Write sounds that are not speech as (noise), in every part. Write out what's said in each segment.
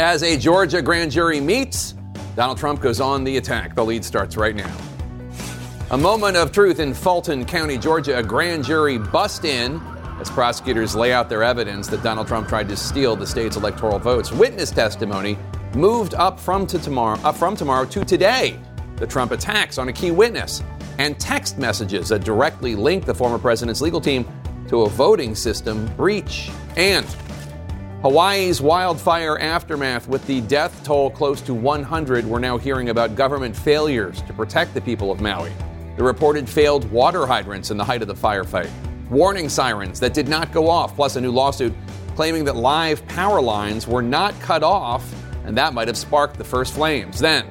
As a Georgia grand jury meets, Donald Trump goes on the attack. The lead starts right now. A moment of truth in Fulton County, Georgia. A grand jury bust in as prosecutors lay out their evidence that Donald Trump tried to steal the state's electoral votes. Witness testimony moved up from to tomorrow, up from tomorrow to today. The Trump attacks on a key witness and text messages that directly link the former president's legal team to a voting system breach. And Hawaii's wildfire aftermath with the death toll close to 100. We're now hearing about government failures to protect the people of Maui. The reported failed water hydrants in the height of the firefight, warning sirens that did not go off, plus a new lawsuit claiming that live power lines were not cut off, and that might have sparked the first flames. Then,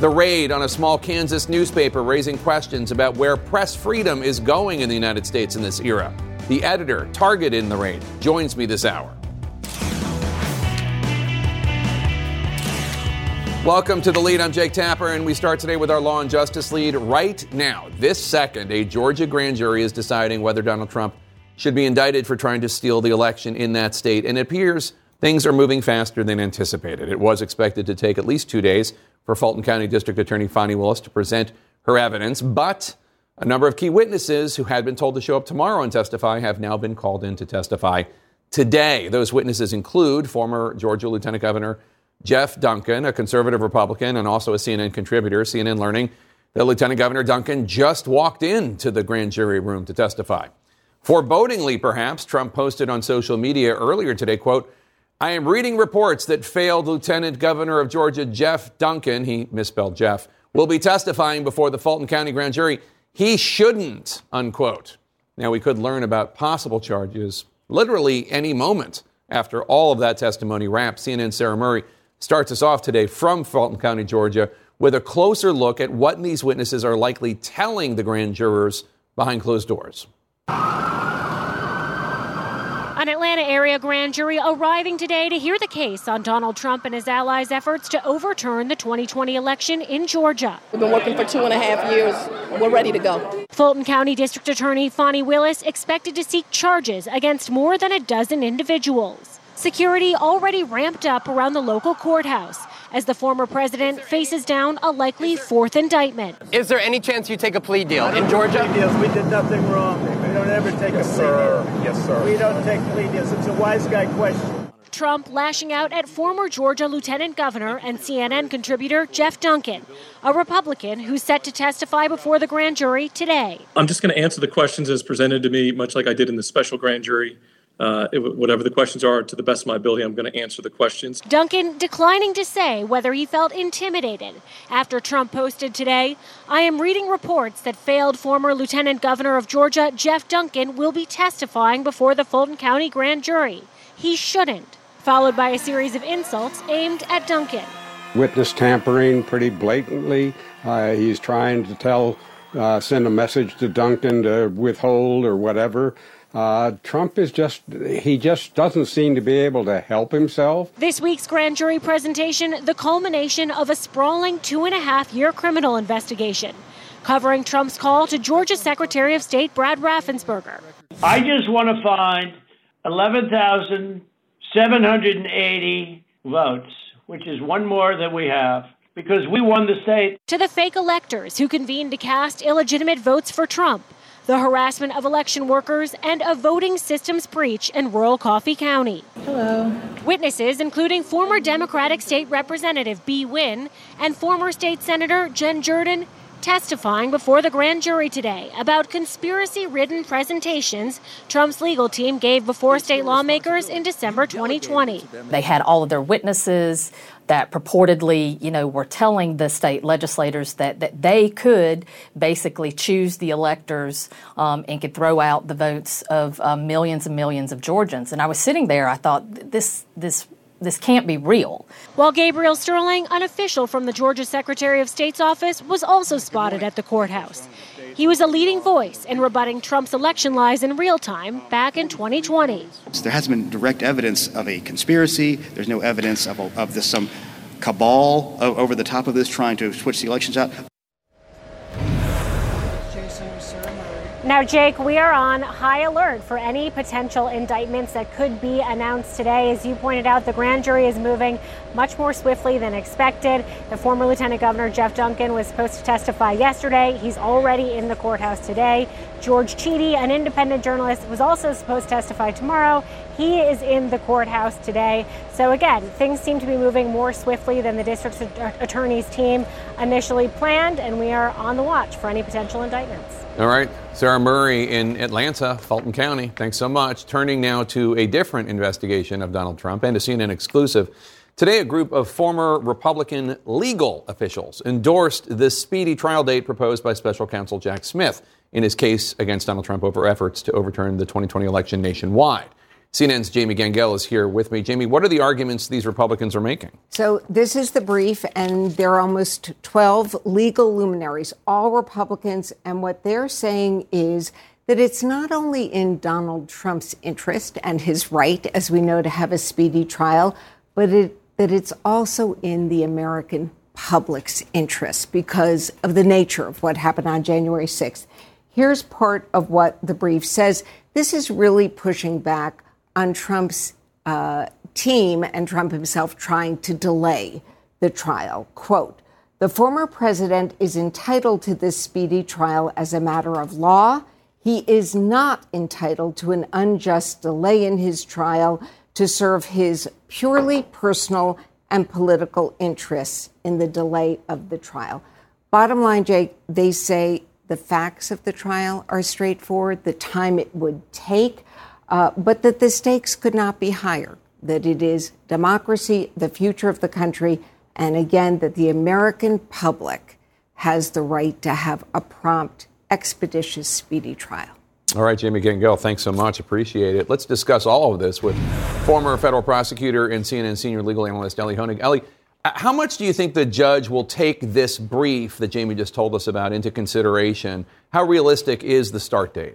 the raid on a small Kansas newspaper raising questions about where press freedom is going in the United States in this era. The editor targeted in the raid joins me this hour. Welcome to the lead. I'm Jake Tapper, and we start today with our law and justice lead. Right now, this second, a Georgia grand jury is deciding whether Donald Trump should be indicted for trying to steal the election in that state. And it appears things are moving faster than anticipated. It was expected to take at least two days for Fulton County District Attorney Fani Willis to present her evidence, but a number of key witnesses who had been told to show up tomorrow and testify have now been called in to testify today. Those witnesses include former Georgia Lieutenant Governor Jeff Duncan, a conservative Republican and also a CNN contributor, CNN learning that Lieutenant Governor Duncan just walked into the grand jury room to testify. Forebodingly, perhaps, Trump posted on social media earlier today, quote, I am reading reports that failed Lieutenant Governor of Georgia Jeff Duncan, he misspelled Jeff, will be testifying before the Fulton County grand jury. He shouldn't, unquote. Now, we could learn about possible charges literally any moment after all of that testimony wraps. CNN Sarah Murray starts us off today from Fulton County, Georgia, with a closer look at what these witnesses are likely telling the grand jurors behind closed doors. An Atlanta area grand jury arriving today to hear the case on Donald Trump and his allies' efforts to overturn the 2020 election in Georgia. We've been working for two and a half years. We're ready to go. Fulton County District Attorney Fani Willis expected to seek charges against more than a dozen individuals. Security already ramped up around the local courthouse as the former president faces down a likely fourth indictment. Is there any chance you take a plea deal in Georgia? Plea deals. We did nothing wrong. We don't ever take yes, a plea sir. deal. Yes, sir. We don't take plea deals. It's a wise guy question. Trump lashing out at former Georgia Lieutenant Governor and CNN contributor Jeff Duncan, a Republican who's set to testify before the grand jury today. I'm just going to answer the questions as presented to me, much like I did in the special grand jury uh, it, whatever the questions are, to the best of my ability, I'm going to answer the questions. Duncan declining to say whether he felt intimidated after Trump posted today I am reading reports that failed former Lieutenant Governor of Georgia, Jeff Duncan, will be testifying before the Fulton County grand jury. He shouldn't, followed by a series of insults aimed at Duncan. Witness tampering pretty blatantly. Uh, he's trying to tell, uh, send a message to Duncan to withhold or whatever. Uh, Trump is just, he just doesn't seem to be able to help himself. This week's grand jury presentation, the culmination of a sprawling two and a half year criminal investigation, covering Trump's call to Georgia Secretary of State Brad Raffensperger. I just want to find 11,780 votes, which is one more than we have because we won the state. To the fake electors who convened to cast illegitimate votes for Trump the harassment of election workers, and a voting systems breach in rural Coffee County. Hello. Witnesses, including former Democratic State Representative Bee Nguyen and former State Senator Jen Jordan, testifying before the grand jury today about conspiracy ridden presentations Trump's legal team gave before state lawmakers in December 2020. They had all of their witnesses that purportedly, you know, were telling the state legislators that, that they could basically choose the electors um, and could throw out the votes of uh, millions and millions of Georgians. And I was sitting there, I thought, this, this this can't be real. While Gabriel Sterling, an official from the Georgia Secretary of State's office, was also spotted at the courthouse. He was a leading voice in rebutting Trump's election lies in real time back in 2020. There hasn't been direct evidence of a conspiracy. There's no evidence of, a, of this some cabal over the top of this trying to switch the elections out. Now, Jake, we are on high alert for any potential indictments that could be announced today. As you pointed out, the grand jury is moving much more swiftly than expected. The former Lieutenant Governor Jeff Duncan was supposed to testify yesterday. He's already in the courthouse today. George Chidi, an independent journalist, was also supposed to testify tomorrow. He is in the courthouse today. So, again, things seem to be moving more swiftly than the district attorney's team initially planned, and we are on the watch for any potential indictments. All right. Sarah Murray in Atlanta, Fulton County. Thanks so much. Turning now to a different investigation of Donald Trump and a CNN exclusive. Today, a group of former Republican legal officials endorsed the speedy trial date proposed by special counsel Jack Smith in his case against Donald Trump over efforts to overturn the 2020 election nationwide. CNN's Jamie Gangel is here with me. Jamie, what are the arguments these Republicans are making? So, this is the brief, and there are almost 12 legal luminaries, all Republicans. And what they're saying is that it's not only in Donald Trump's interest and his right, as we know, to have a speedy trial, but it, that it's also in the American public's interest because of the nature of what happened on January 6th. Here's part of what the brief says. This is really pushing back on Trump's uh, team and Trump himself trying to delay the trial. Quote, the former president is entitled to this speedy trial as a matter of law. He is not entitled to an unjust delay in his trial to serve his purely personal and political interests in the delay of the trial. Bottom line, Jake, they say the facts of the trial are straightforward, the time it would take, uh, but that the stakes could not be higher, that it is democracy, the future of the country, and again, that the American public has the right to have a prompt, expeditious, speedy trial. All right, Jamie Gangel, thanks so much. Appreciate it. Let's discuss all of this with former federal prosecutor and CNN senior legal analyst Elie Honig. Elie, how much do you think the judge will take this brief that Jamie just told us about into consideration? How realistic is the start date?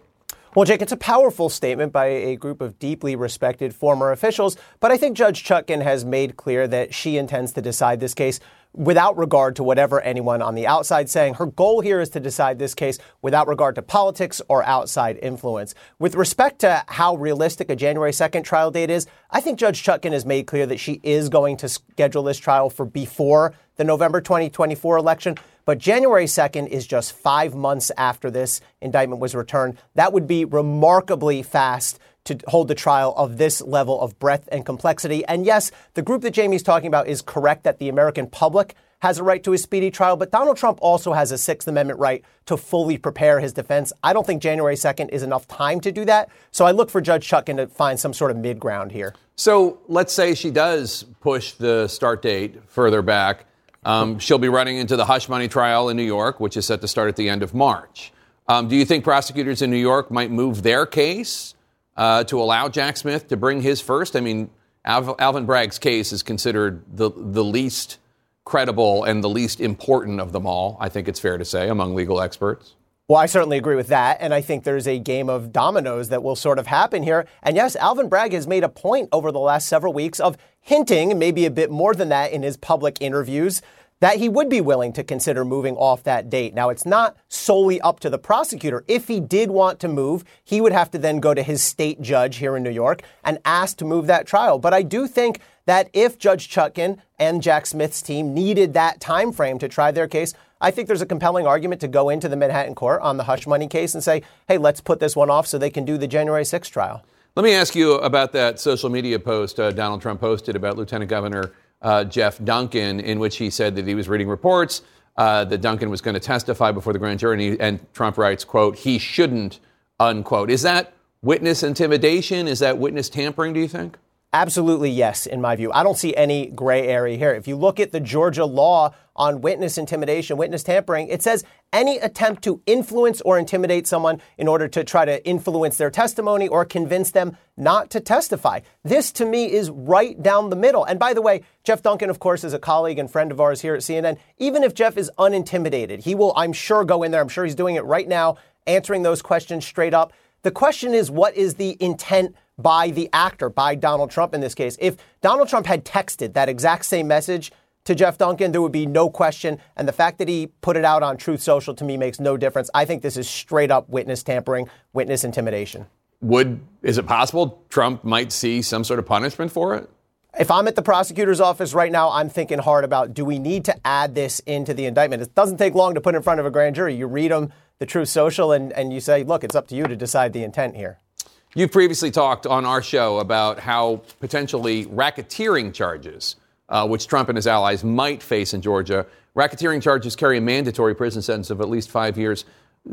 Well, Jake, it's a powerful statement by a group of deeply respected former officials, but I think Judge Chutkan has made clear that she intends to decide this case without regard to whatever anyone on the outside is saying. Her goal here is to decide this case without regard to politics or outside influence. With respect to how realistic a January 2nd trial date is, I think Judge Chutkan has made clear that she is going to schedule this trial for before the November 2024 election. But January 2nd is just five months after this indictment was returned. That would be remarkably fast to hold the trial of this level of breadth and complexity. And yes, the group that Jamie's talking about is correct that the American public has a right to a speedy trial, but Donald Trump also has a Sixth Amendment right to fully prepare his defense. I don't think January 2nd is enough time to do that. So I look for Judge Chutkan to find some sort of mid ground here. So let's say she does push the start date further back. Um, she'll be running into the hush money trial in New York, which is set to start at the end of March. Um, do you think prosecutors in New York might move their case uh, to allow Jack Smith to bring his first? I mean, Al- Alvin Bragg's case is considered the, the least credible and the least important of them all, I think it's fair to say, among legal experts. Well, I certainly agree with that. And I think there's a game of dominoes that will sort of happen here. And yes, Alvin Bragg has made a point over the last several weeks of hinting, maybe a bit more than that in his public interviews, that he would be willing to consider moving off that date. Now, it's not solely up to the prosecutor. If he did want to move, he would have to then go to his state judge here in New York and ask to move that trial. But I do think that if Judge Chutkan and Jack Smith's team needed that time frame to try their case, I think there's a compelling argument to go into the Manhattan court on the hush money case and say, hey, let's put this one off so they can do the January 6th trial. Let me ask you about that social media post uh, Donald Trump posted about Lieutenant Governor uh, Jeff Duncan, in which he said that he was reading reports uh, that Duncan was going to testify before the grand jury, and, he, and Trump writes, "quote He shouldn't." Unquote. Is that witness intimidation? Is that witness tampering? Do you think? Absolutely, yes, in my view. I don't see any gray area here. If you look at the Georgia law on witness intimidation, witness tampering, it says any attempt to influence or intimidate someone in order to try to influence their testimony or convince them not to testify. This to me is right down the middle. And by the way, Jeff Duncan, of course, is a colleague and friend of ours here at CNN. Even if Jeff is unintimidated, he will, I'm sure, go in there. I'm sure he's doing it right now, answering those questions straight up. The question is, what is the intent? By the actor, by Donald Trump in this case. If Donald Trump had texted that exact same message to Jeff Duncan, there would be no question. And the fact that he put it out on Truth Social to me makes no difference. I think this is straight up witness tampering, witness intimidation. Would is it possible Trump might see some sort of punishment for it? If I'm at the prosecutor's office right now, I'm thinking hard about do we need to add this into the indictment? It doesn't take long to put in front of a grand jury. You read them, the Truth Social, and, and you say, look, it's up to you to decide the intent here. You've previously talked on our show about how potentially racketeering charges, uh, which Trump and his allies might face in Georgia, racketeering charges carry a mandatory prison sentence of at least five years.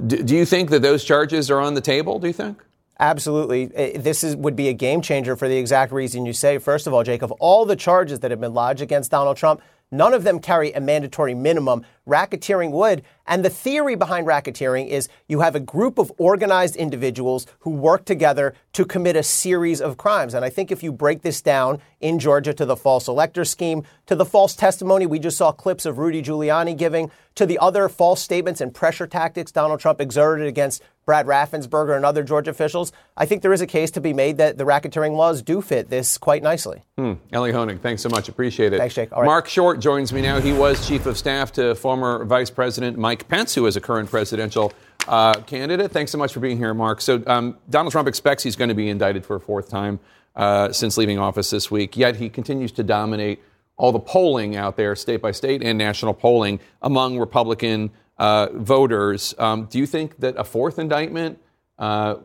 D- do you think that those charges are on the table? Do you think? Absolutely. This is, would be a game changer for the exact reason you say. First of all, Jake, of all the charges that have been lodged against Donald Trump, none of them carry a mandatory minimum. Racketeering would. And the theory behind racketeering is you have a group of organized individuals who work together to commit a series of crimes. And I think if you break this down in Georgia to the false elector scheme, to the false testimony we just saw clips of Rudy Giuliani giving, to the other false statements and pressure tactics Donald Trump exerted against Brad Raffensperger and other Georgia officials, I think there is a case to be made that the racketeering laws do fit this quite nicely. Hmm. Elie Honig, thanks so much. Appreciate it. Thanks, Jake. Marc Short joins me now. He was chief of staff to former Vice President Mike Pence, who is a current presidential uh, candidate. Thanks so much for being here, Marc. So, um, Donald Trump expects he's going to be indicted for a fourth time uh, since leaving office this week, yet he continues to dominate all the polling out there, state by state and national polling among Republican uh, voters. Um, do you think that a fourth indictment uh,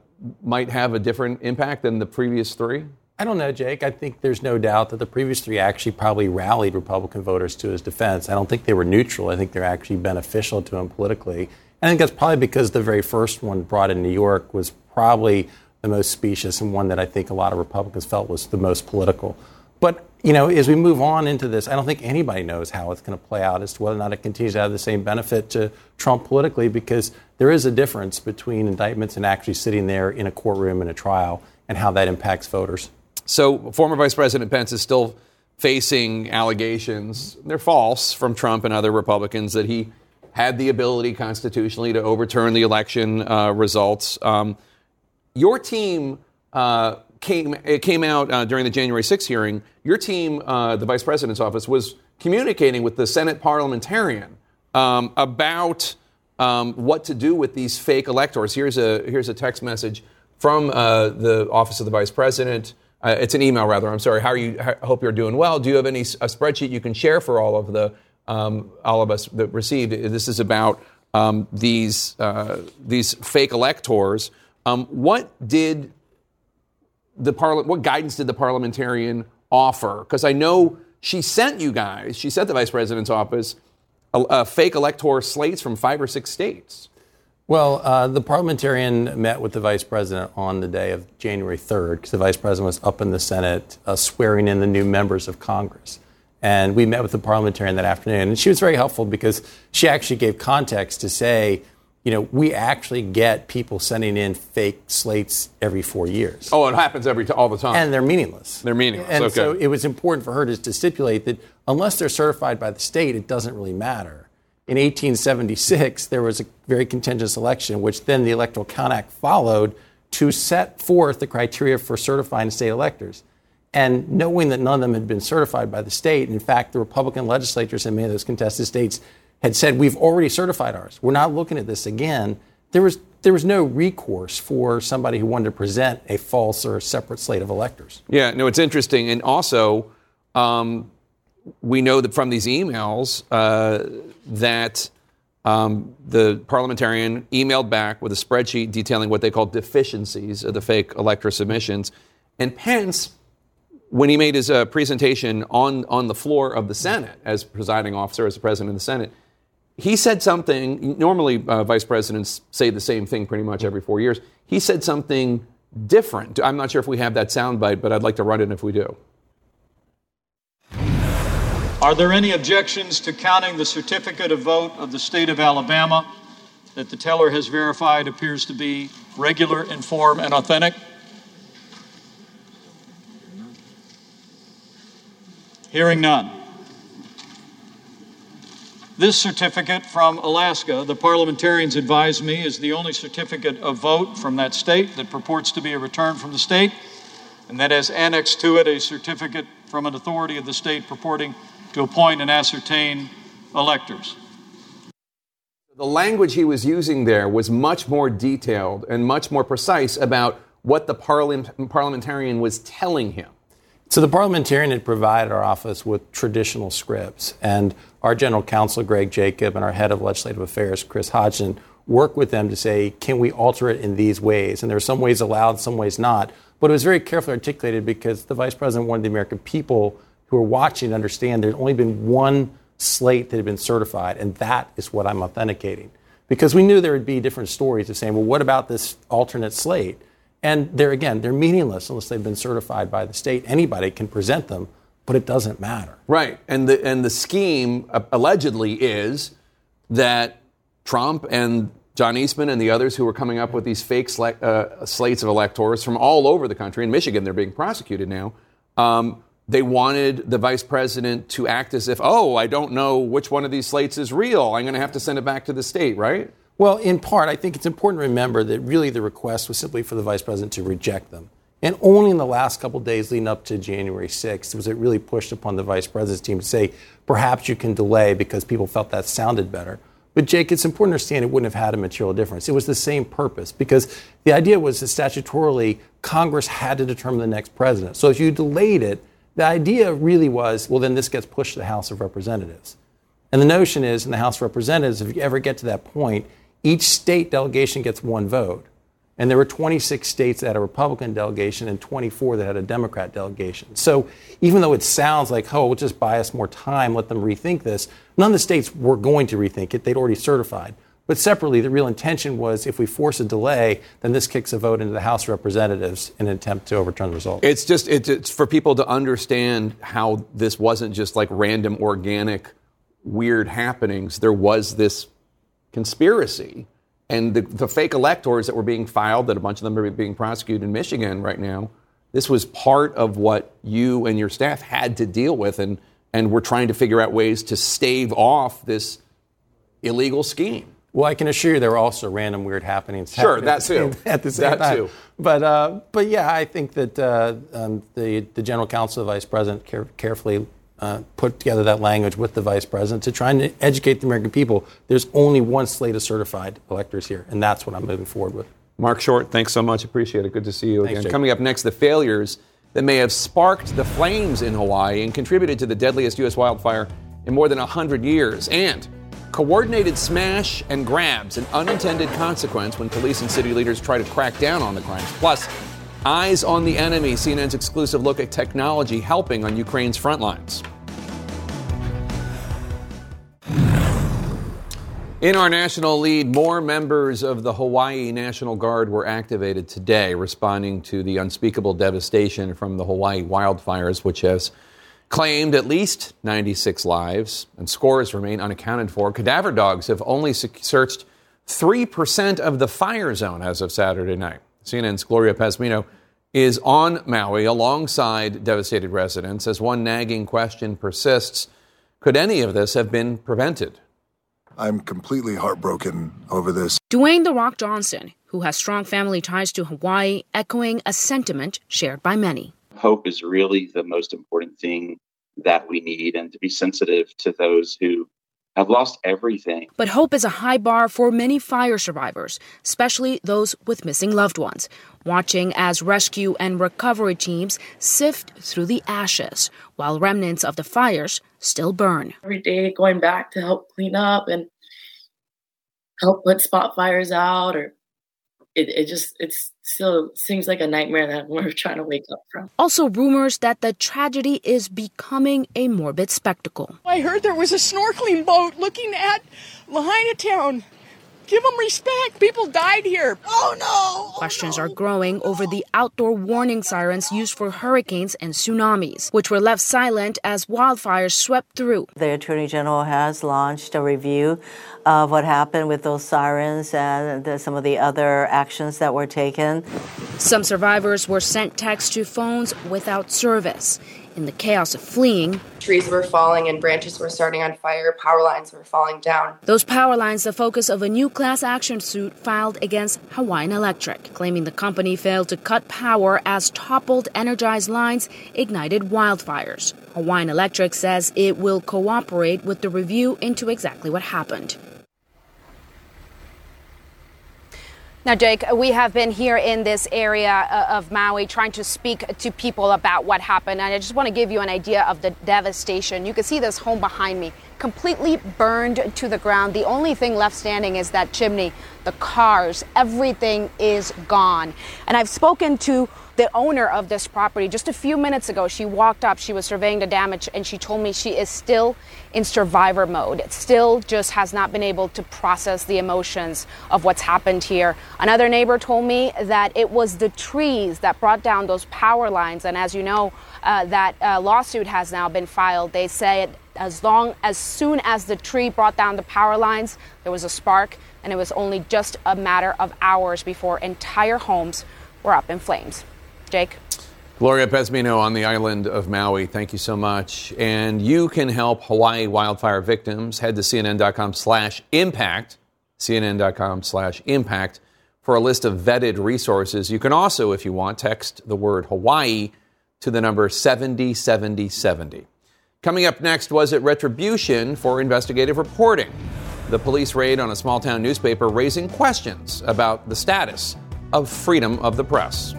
might have a different impact than the previous three? I don't know, Jake. I think there's no doubt that the previous three actually probably rallied Republican voters to his defense. I don't think they were neutral. I think they're actually beneficial to him politically. And I think that's probably because the very first one brought in New York was probably the most specious and one that I think a lot of Republicans felt was the most political. But you know, as we move on into this, I don't think anybody knows how it's going to play out as to whether or not it continues to have the same benefit to Trump politically, because there is a difference between indictments and actually sitting there in a courtroom in a trial and how that impacts voters. So, former Vice President Pence is still facing allegations, they're false, from Trump and other Republicans that he had the ability constitutionally to overturn the election uh, results. Um, your team uh, came it came out uh, during the January 6th hearing. Your team, uh, the vice president's office, was communicating with the Senate parliamentarian um, about um, what to do with these fake electors. Here's a here's a text message from uh, the office of the vice president. Uh, it's an email, rather. I'm sorry. How are you? I hope you're doing well. Do you have any a spreadsheet you can share for all of the um, all of us that received? This is about um, these uh, these fake electors. Um, what did the parliament, what guidance did the parliamentarian offer? Because I know she sent you guys, she sent the vice president's office a, a fake elector slates from five or six states. Well, uh, the parliamentarian met with the vice president on the day of January 3rd because the vice president was up in the Senate uh, swearing in the new members of Congress. And we met with the parliamentarian that afternoon. And she was very helpful because she actually gave context to say, you know, we actually get people sending in fake slates every four years. Oh, it happens every t- all the time, and they're meaningless. They're meaningless. And okay. so it was important for her to, to stipulate that unless they're certified by the state, it doesn't really matter. In 1876, there was a very contentious election, which then the Electoral Count Act followed to set forth the criteria for certifying state electors. And knowing that none of them had been certified by the state, in fact, the Republican legislatures in many of those contested states had said, We've already certified ours. We're not looking at this again. There was, there was no recourse for somebody who wanted to present a false or separate slate of electors. Yeah, no, it's interesting. And also, um, we know that from these emails uh, that um, the parliamentarian emailed back with a spreadsheet detailing what they call deficiencies of the fake elector submissions. And Pence, when he made his uh, presentation on, on the floor of the Senate as presiding officer, as the president of the Senate, he said something. Normally, uh, vice presidents say the same thing pretty much every four years. He said something different. I'm not sure if we have that soundbite, but I'd like to run it if we do. Are there any objections to counting the certificate of vote of the state of Alabama that the teller has verified appears to be regular in form and authentic? Hearing none. This certificate from Alaska, the parliamentarians advise me, is the only certificate of vote from that state that purports to be a return from the state, and that has annexed to it a certificate from an authority of the state purporting to appoint and ascertain electors. The language he was using there was much more detailed and much more precise about what the parliament, parliamentarian was telling him. So the parliamentarian had provided our office with traditional scripts, and our general counsel, Greg Jacob, and our head of legislative affairs, Chris Hodgson, worked with them to say, can we alter it in these ways? And there were some ways allowed, some ways not. But it was very carefully articulated because the vice president wanted the American people who are watching understand there's only been one slate that had been certified, and that is what I'm authenticating. Because we knew there would be different stories of saying, well, what about this alternate slate? And they're, again, they're meaningless unless they've been certified by the state. Anybody can present them, but it doesn't matter. Right. And the, and the scheme uh, allegedly is that Trump and John Eastman and the others who were coming up with these fake sla- uh, slates of electors from all over the country, in Michigan, they're being prosecuted now. Um, they wanted the vice president to act as if, oh, I don't know which one of these slates is real. I'm going to have to send it back to the state, right? Well, in part, I think it's important to remember that really the request was simply for the vice president to reject them. And only in the last couple days leading up to January 6th was it really pushed upon the vice president's team to say, perhaps you can delay because people felt that sounded better. But Jake, it's important to understand it wouldn't have had a material difference. It was the same purpose because the idea was that statutorily Congress had to determine the next president. So if you delayed it, the idea really was, well, then this gets pushed to the House of Representatives. And the notion is in the House of Representatives, if you ever get to that point, each state delegation gets one vote. And there were 26 states that had a Republican delegation and 24 that had a Democrat delegation. So even though it sounds like, oh, we'll just buy us more time, let them rethink this, none of the states were going to rethink it. They'd already certified. But separately, the real intention was if we force a delay, then this kicks a vote into the House of Representatives in an attempt to overturn the result. It's just it's, it's for people to understand how this wasn't just like random, organic, weird happenings. There was this conspiracy. And the, the fake electors that were being filed, that a bunch of them are being prosecuted in Michigan right now, this was part of what you and your staff had to deal with. And, and we're trying to figure out ways to stave off this illegal scheme. Well, I can assure you there were also random weird happenings. Sure, that too. (laughs) At the same that time. too. But, uh, but yeah, I think that uh, um, the, the general counsel, the vice president, care- carefully uh, put together that language with the vice president to try and educate the American people. There's only one slate of certified electors here, and that's what I'm moving forward with. Marc Short, thanks so much. Appreciate it. Good to see you Thanks, again. Jake. Coming up next, the failures that may have sparked the flames in Hawaii and contributed to the deadliest U.S. wildfire in more than 100 years. And coordinated smash and grabs, an unintended consequence when police and city leaders try to crack down on the crimes. Plus, eyes on the enemy, CNN's exclusive look at technology helping on Ukraine's front lines. In our national lead, more members of the Hawaii National Guard were activated today, responding to the unspeakable devastation from the Hawaii wildfires, which has claimed at least 96 lives, and scores remain unaccounted for. Cadaver dogs have only searched 3% of the fire zone as of Saturday night. CNN's Gloria Pazmino is on Maui alongside devastated residents as one nagging question persists could any of this have been prevented? I'm completely heartbroken over this. Dwayne The Rock Johnson, who has strong family ties to Hawaii, echoing a sentiment shared by many. Hope is really the most important thing that we need, and to be sensitive to those who have lost everything. But hope is a high bar for many fire survivors, especially those with missing loved ones, watching as rescue and recovery teams sift through the ashes while remnants of the fires still burn. Every day going back to help clean up and help put spot fires out or it, it just it still seems like a nightmare that (laughs) we're trying to wake up from. Also, rumors that the tragedy is becoming a morbid spectacle. I heard there was a snorkeling boat looking at Lahaina Town. Give them respect. People died here. Oh, oh no! Questions are growing over the outdoor warning sirens used for hurricanes and tsunamis, which were left silent as wildfires swept through. The Attorney General has launched a review of what happened with those sirens and the, some of the other actions that were taken. Some survivors were sent texts to phones without service. In the chaos of fleeing, trees were falling and branches were starting on fire, power lines were falling down. Those power lines, the focus of a new class action suit filed against Hawaiian Electric, claiming the company failed to cut power as toppled energized lines ignited wildfires. Hawaiian Electric says it will cooperate with the review into exactly what happened. Now, Jake, we have been here in this area uh, of Maui trying to speak to people about what happened. And I just want to give you an idea of the devastation. You can see this home behind me completely burned to the ground. The only thing left standing is that chimney, the cars, everything is gone. And I've spoken to the owner of this property just a few minutes ago. She walked up, she was surveying the damage, and she told me she is still in survivor mode. It still just has not been able to process the emotions of what's happened here. Another neighbor told me that it was the trees that brought down those power lines. And as you know, uh, that uh, lawsuit has now been filed. They say as long as soon as the tree brought down the power lines, there was a spark, and it was only just a matter of hours before entire homes were up in flames. Jake. Gloria Pazmino on the island of Maui. Thank you so much. And you can help Hawaii wildfire victims. Head to cnn.com slash impact, cnn.com slash impact for a list of vetted resources. You can also, if you want, text the word Hawaii to the number 707070. Coming up next, was it retribution for investigative reporting? The police raid on a small town newspaper raising questions about the status of freedom of the press.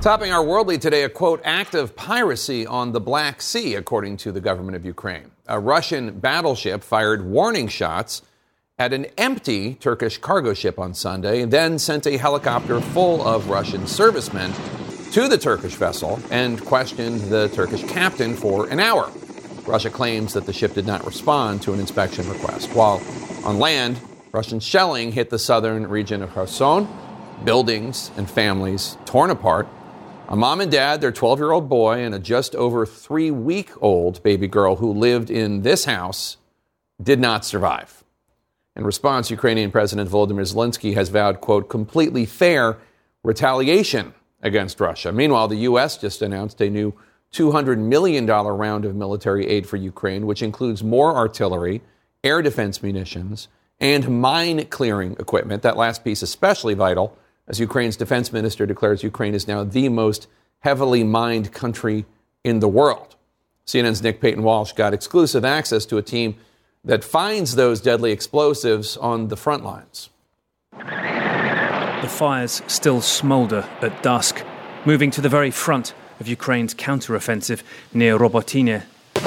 Topping our worldly today, a quote, act of piracy on the Black Sea, according to the government of Ukraine. A Russian battleship fired warning shots at an empty Turkish cargo ship on Sunday, then sent a helicopter full of Russian servicemen to the Turkish vessel and questioned the Turkish captain for an hour. Russia claims that the ship did not respond to an inspection request. While on land, Russian shelling hit the southern region of Kherson, buildings and families torn apart. A mom and dad, their 12 year old boy, and a just over three week old baby girl who lived in this house did not survive. In response, Ukrainian President Volodymyr Zelensky has vowed, quote, completely fair retaliation against Russia. Meanwhile, the U.S. just announced a new $200 million round of military aid for Ukraine, which includes more artillery, air defense munitions, and mine clearing equipment. That last piece especially vital as Ukraine's defense minister declares Ukraine is now the most heavily mined country in the world. CNN's Nick Paton Walsh got exclusive access to a team that finds those deadly explosives on the front lines. The fires still smoulder at dusk, moving to the very front of Ukraine's counteroffensive near Robotyne. A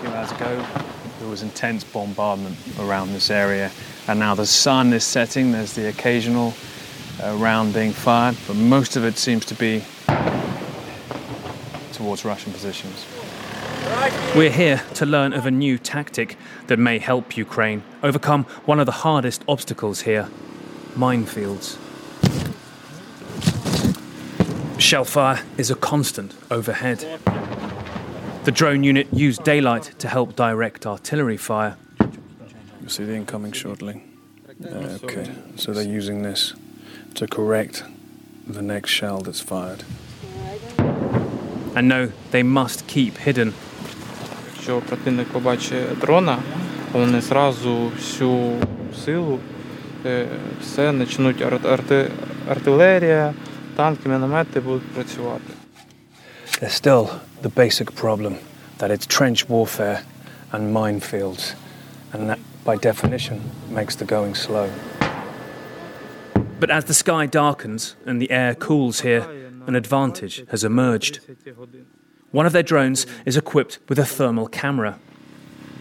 few hours ago, there was intense bombardment around this area, and now the sun is setting. There's the occasional uh, round being fired, but most of it seems to be towards Russian positions. We're here to learn of a new tactic that may help Ukraine overcome one of the hardest obstacles here minefields. Shellfire is a constant overhead. The drone unit used daylight to help direct artillery fire. You'll see the incoming shortly. Uh, okay, so they're using this to correct the next shell that's fired. And no, they must keep hidden Якщо противник побачить дрона, вони зразу всю силу, все почнуть арти, артилерія, танки, міномети будуть працювати. There's still the basic problem that it's trench warfare and minefields, and that by definition makes the going slow. But as the sky darkens and the air cools here, an advantage has emerged. One of their drones is equipped with a thermal camera.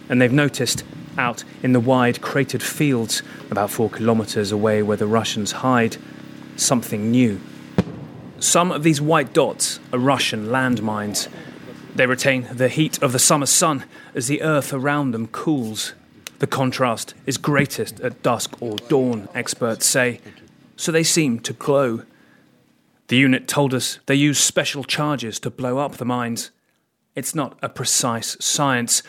And they've noticed, out in the wide cratered fields, about four kilometers away where the Russians hide, something new. Some of these white dots are Russian landmines. They retain the heat of the summer sun as the earth around them cools. The contrast is greatest at dusk or dawn, experts say, so they seem to glow. The unit told us they use special charges to blow up the mines. It's not a precise science,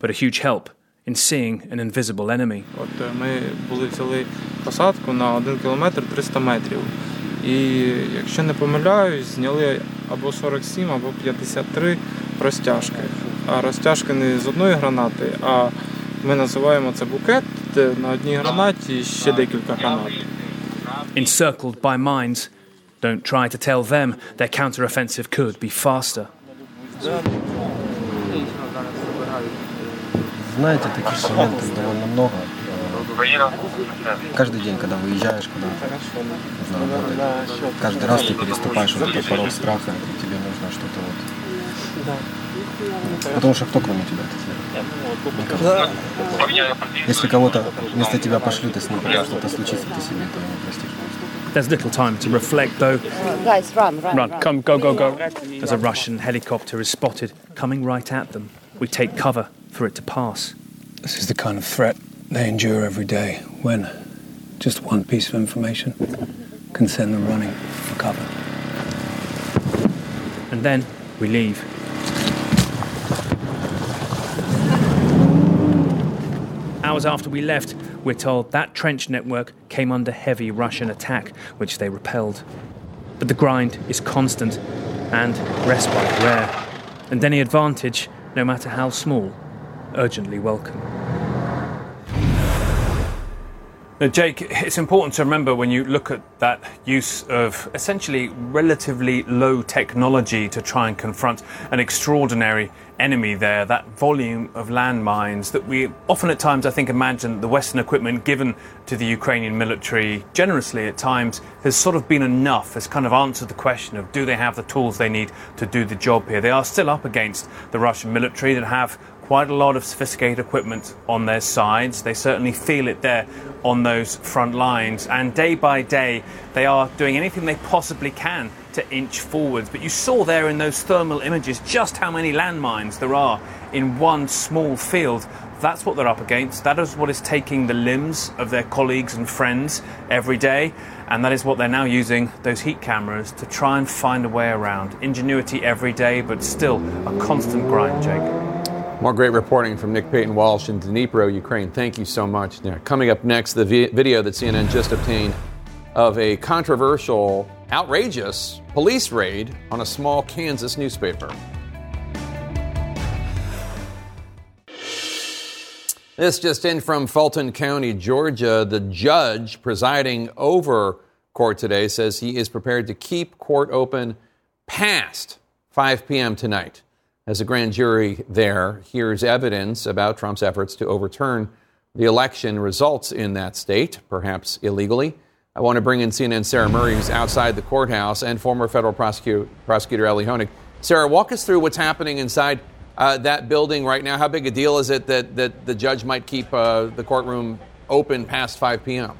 but a huge help in seeing an invisible enemy. От ми були взяли посадку на 1 кілометр 300 метрів. І якщо не помиляюсь, зняли або 47, або 53 розтяжки. А розтяжки не з одної гранати, а ми називаємо це букет, де на одній гранаті ще декілька гранат. Encircled by mines, don't try to tell them their counteroffensive could be faster. Знаете, таких моментов довольно много. Каждый день, когда выезжаешь куда-то каждый раз ты переступаешь вот этот порог страха, и тебе нужно что-то вот... Потому что кто кроме тебя? Никого. Если кого-то вместо тебя пошлют, и с ним что-то случится, ты себе этого не простишь. There's little time to reflect, though. Guys, run, run, Run, come, go, go, go. As a Russian helicopter is spotted coming right at them, we take cover for it to pass. This is the kind of threat they endure every day when just one piece of information can send them running for cover. And then we leave. Hours after we left, we're told that trench network came under heavy Russian attack, which they repelled. But the grind is constant and respite rare, and any advantage, no matter how small, urgently welcome. Now, Jake, it's important to remember when you look at that use of essentially relatively low technology to try and confront an extraordinary enemy there, that volume of landmines that we often at times, I think, imagine the Western equipment given to the Ukrainian military generously at times has sort of been enough, has kind of answered the question of do they have the tools they need to do the job here. They are still up against the Russian military that have quite a lot of sophisticated equipment on their sides. They certainly feel it there on those front lines. And day by day, they are doing anything they possibly can to inch forwards. But you saw there in those thermal images just how many landmines there are in one small field. That's what they're up against. That is what is taking the limbs of their colleagues and friends every day. And that is what they're now using those heat cameras to try and find a way around. Ingenuity every day, but still a constant grind, Jake. More great reporting from Nick Paton Walsh in Dnipro, Ukraine. Thank you so much. Coming up next, the vi- video that CNN just obtained of a controversial, outrageous police raid on a small Kansas newspaper. This just in from Fulton County, Georgia. The judge presiding over court today says he is prepared to keep court open past 5 p.m. tonight as a grand jury there hears evidence about Trump's efforts to overturn the election results in that state, perhaps illegally. I want to bring in CNN's Sarah Murray, who's outside the courthouse, and former federal prosecutor, prosecutor Elie Honig. Sarah, walk us through what's happening inside uh, that building right now. How big a deal is it that, that the judge might keep uh, the courtroom open past 5 p.m.?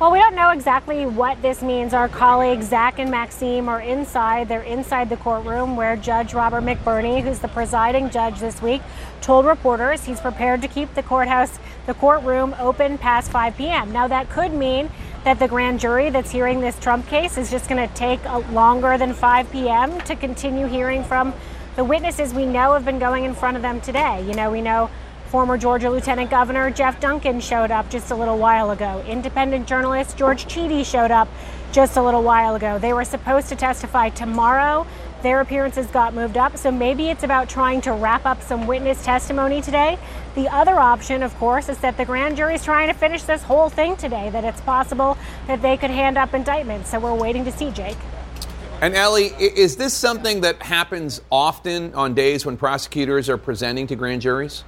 Well, we don't know exactly what this means. Our colleagues Zach and Maxime are inside. They're inside the courtroom where Judge Robert McBurney, who's the presiding judge this week, told reporters he's prepared to keep the courthouse, the courtroom open past 5 p.m. Now, that could mean that the grand jury that's hearing this Trump case is just going to take longer than 5 p.m. to continue hearing from the witnesses we know have been going in front of them today. You know, we know Former Georgia Lieutenant Governor Jeff Duncan showed up just a little while ago. Independent journalist George Chidi showed up just a little while ago. They were supposed to testify tomorrow. Their appearances got moved up, so maybe it's about trying to wrap up some witness testimony today. The other option, of course, is that the grand jury is trying to finish this whole thing today, that it's possible that they could hand up indictments. So we're waiting to see, Jake. And Elie, is this something that happens often on days when prosecutors are presenting to grand juries?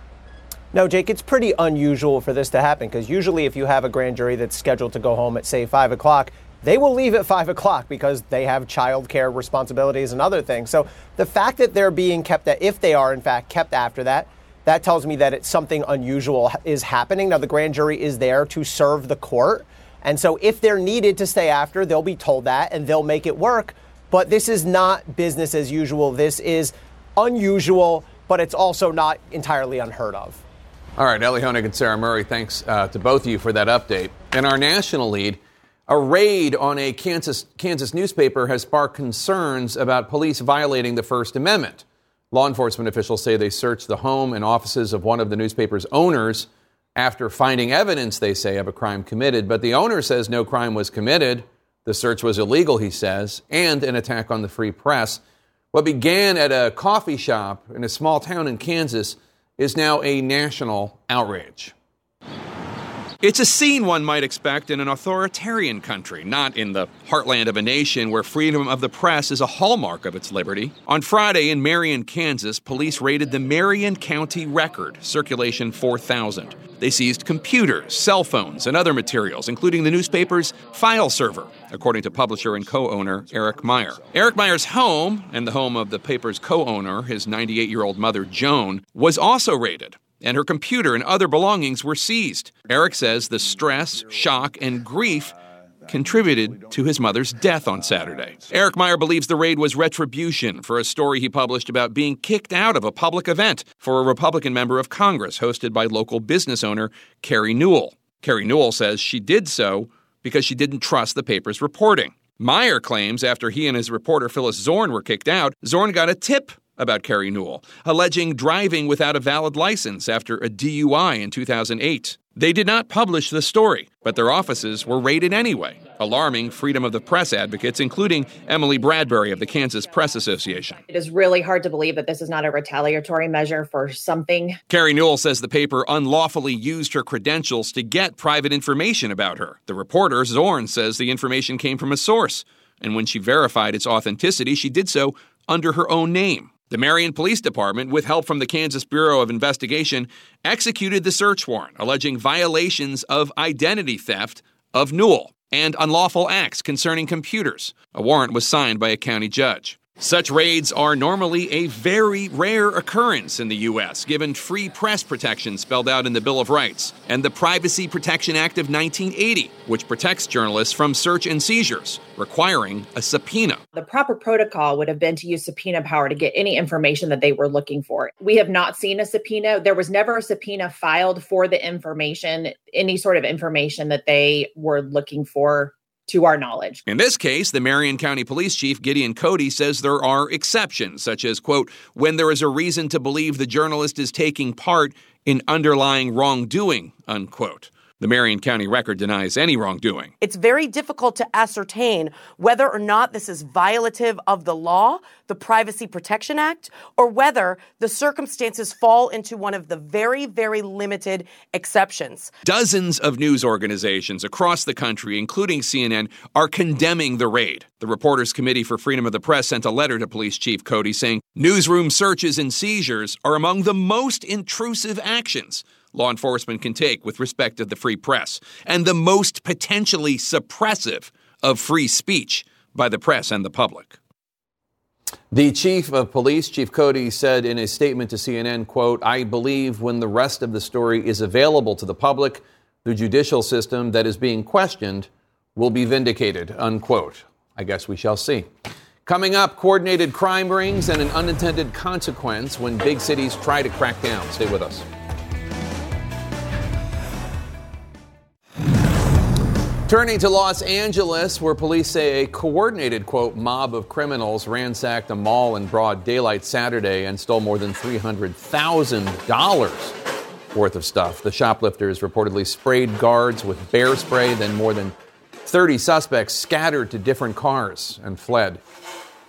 No, Jake, it's pretty unusual for this to happen because usually if you have a grand jury that's scheduled to go home at, say, 5 o'clock, they will leave at 5 o'clock because they have childcare responsibilities and other things. So the fact that they're being kept, at, if they are in fact kept after that, that tells me that it's something unusual is happening. Now, the grand jury is there to serve the court. And so if they're needed to stay after, they'll be told that and they'll make it work. But this is not business as usual. This is unusual, but it's also not entirely unheard of. All right, Elie Honig and Sarah Murray, thanks uh, to both of you for that update. In our national lead, A raid on a Kansas, Kansas newspaper has sparked concerns about police violating the First Amendment. Law enforcement officials say they searched the home and offices of one of the newspaper's owners after finding evidence, they say, of a crime committed. But the owner says no crime was committed. The search was illegal, he says, and an attack on the free press. What began at a coffee shop in a small town in Kansas is now a national outrage. It's a scene one might expect in an authoritarian country, not in the heartland of a nation where freedom of the press is a hallmark of its liberty. On Friday in Marion, Kansas, police raided the Marion County Record, circulation 4000. They seized computers, cell phones, and other materials, including the newspaper's file server, according to publisher and co owner Eric Meyer. Eric Meyer's home, and the home of the paper's co owner, his 98 year old mother, Joan, was also raided and her computer and other belongings were seized. Eric says the stress, shock, and grief contributed to his mother's death on Saturday. Eric Meyer believes the raid was retribution for a story he published about being kicked out of a public event for a Republican member of Congress hosted by local business owner Kari Newell. Kari Newell says she did so because she didn't trust the paper's reporting. Meyer claims after he and his reporter Phyllis Zorn were kicked out, Zorn got a tip about Kari Newell, alleging driving without a valid license after a DUI in 2008. They did not publish the story, but their offices were raided anyway, alarming freedom of the press advocates, including Emily Bradbury of the Kansas Press Association. It is really hard to believe that this is not a retaliatory measure for something. Kari Newell says the paper unlawfully used her credentials to get private information about her. The reporter, Zorn, says the information came from a source, and when she verified its authenticity, she did so under her own name. The Marion Police Department, with help from the Kansas Bureau of Investigation, executed the search warrant alleging violations of identity theft of Newell and unlawful acts concerning computers. A warrant was signed by a county judge. Such raids are normally a very rare occurrence in the U.S., given free press protection spelled out in the Bill of Rights and the Privacy Protection Act of 1980, which protects journalists from search and seizures, requiring a subpoena. The proper protocol would have been to use subpoena power to get any information that they were looking for. We have not seen a subpoena. There was never a subpoena filed for the information, any sort of information that they were looking for to our knowledge. In this case, the Marion County Police Chief Gideon Cody says there are exceptions, such as, quote, when there is a reason to believe the journalist is taking part in underlying wrongdoing, unquote. The Marion County Record denies any wrongdoing. It's very difficult to ascertain whether or not this is violative of the law, the Privacy Protection Act, or whether the circumstances fall into one of the very, very limited exceptions. Dozens of news organizations across the country, including CNN, are condemning the raid. The Reporters Committee for Freedom of the Press sent a letter to Police Chief Cody saying newsroom searches and seizures are among the most intrusive actions law enforcement can take with respect to the free press, and the most potentially suppressive of free speech by the press and the public. The chief of police, Chief Cody, said in a statement to CNN, quote, I believe when the rest of the story is available to the public, the judicial system that is being questioned will be vindicated, unquote. I guess we shall see. Coming up, coordinated crime rings and an unintended consequence when big cities try to crack down. Stay with us. Turning to Los Angeles, where police say a coordinated, quote, mob of criminals ransacked a mall in broad daylight Saturday and stole more than $300,000 worth of stuff. The shoplifters reportedly sprayed guards with bear spray, then more than 30 suspects scattered to different cars and fled.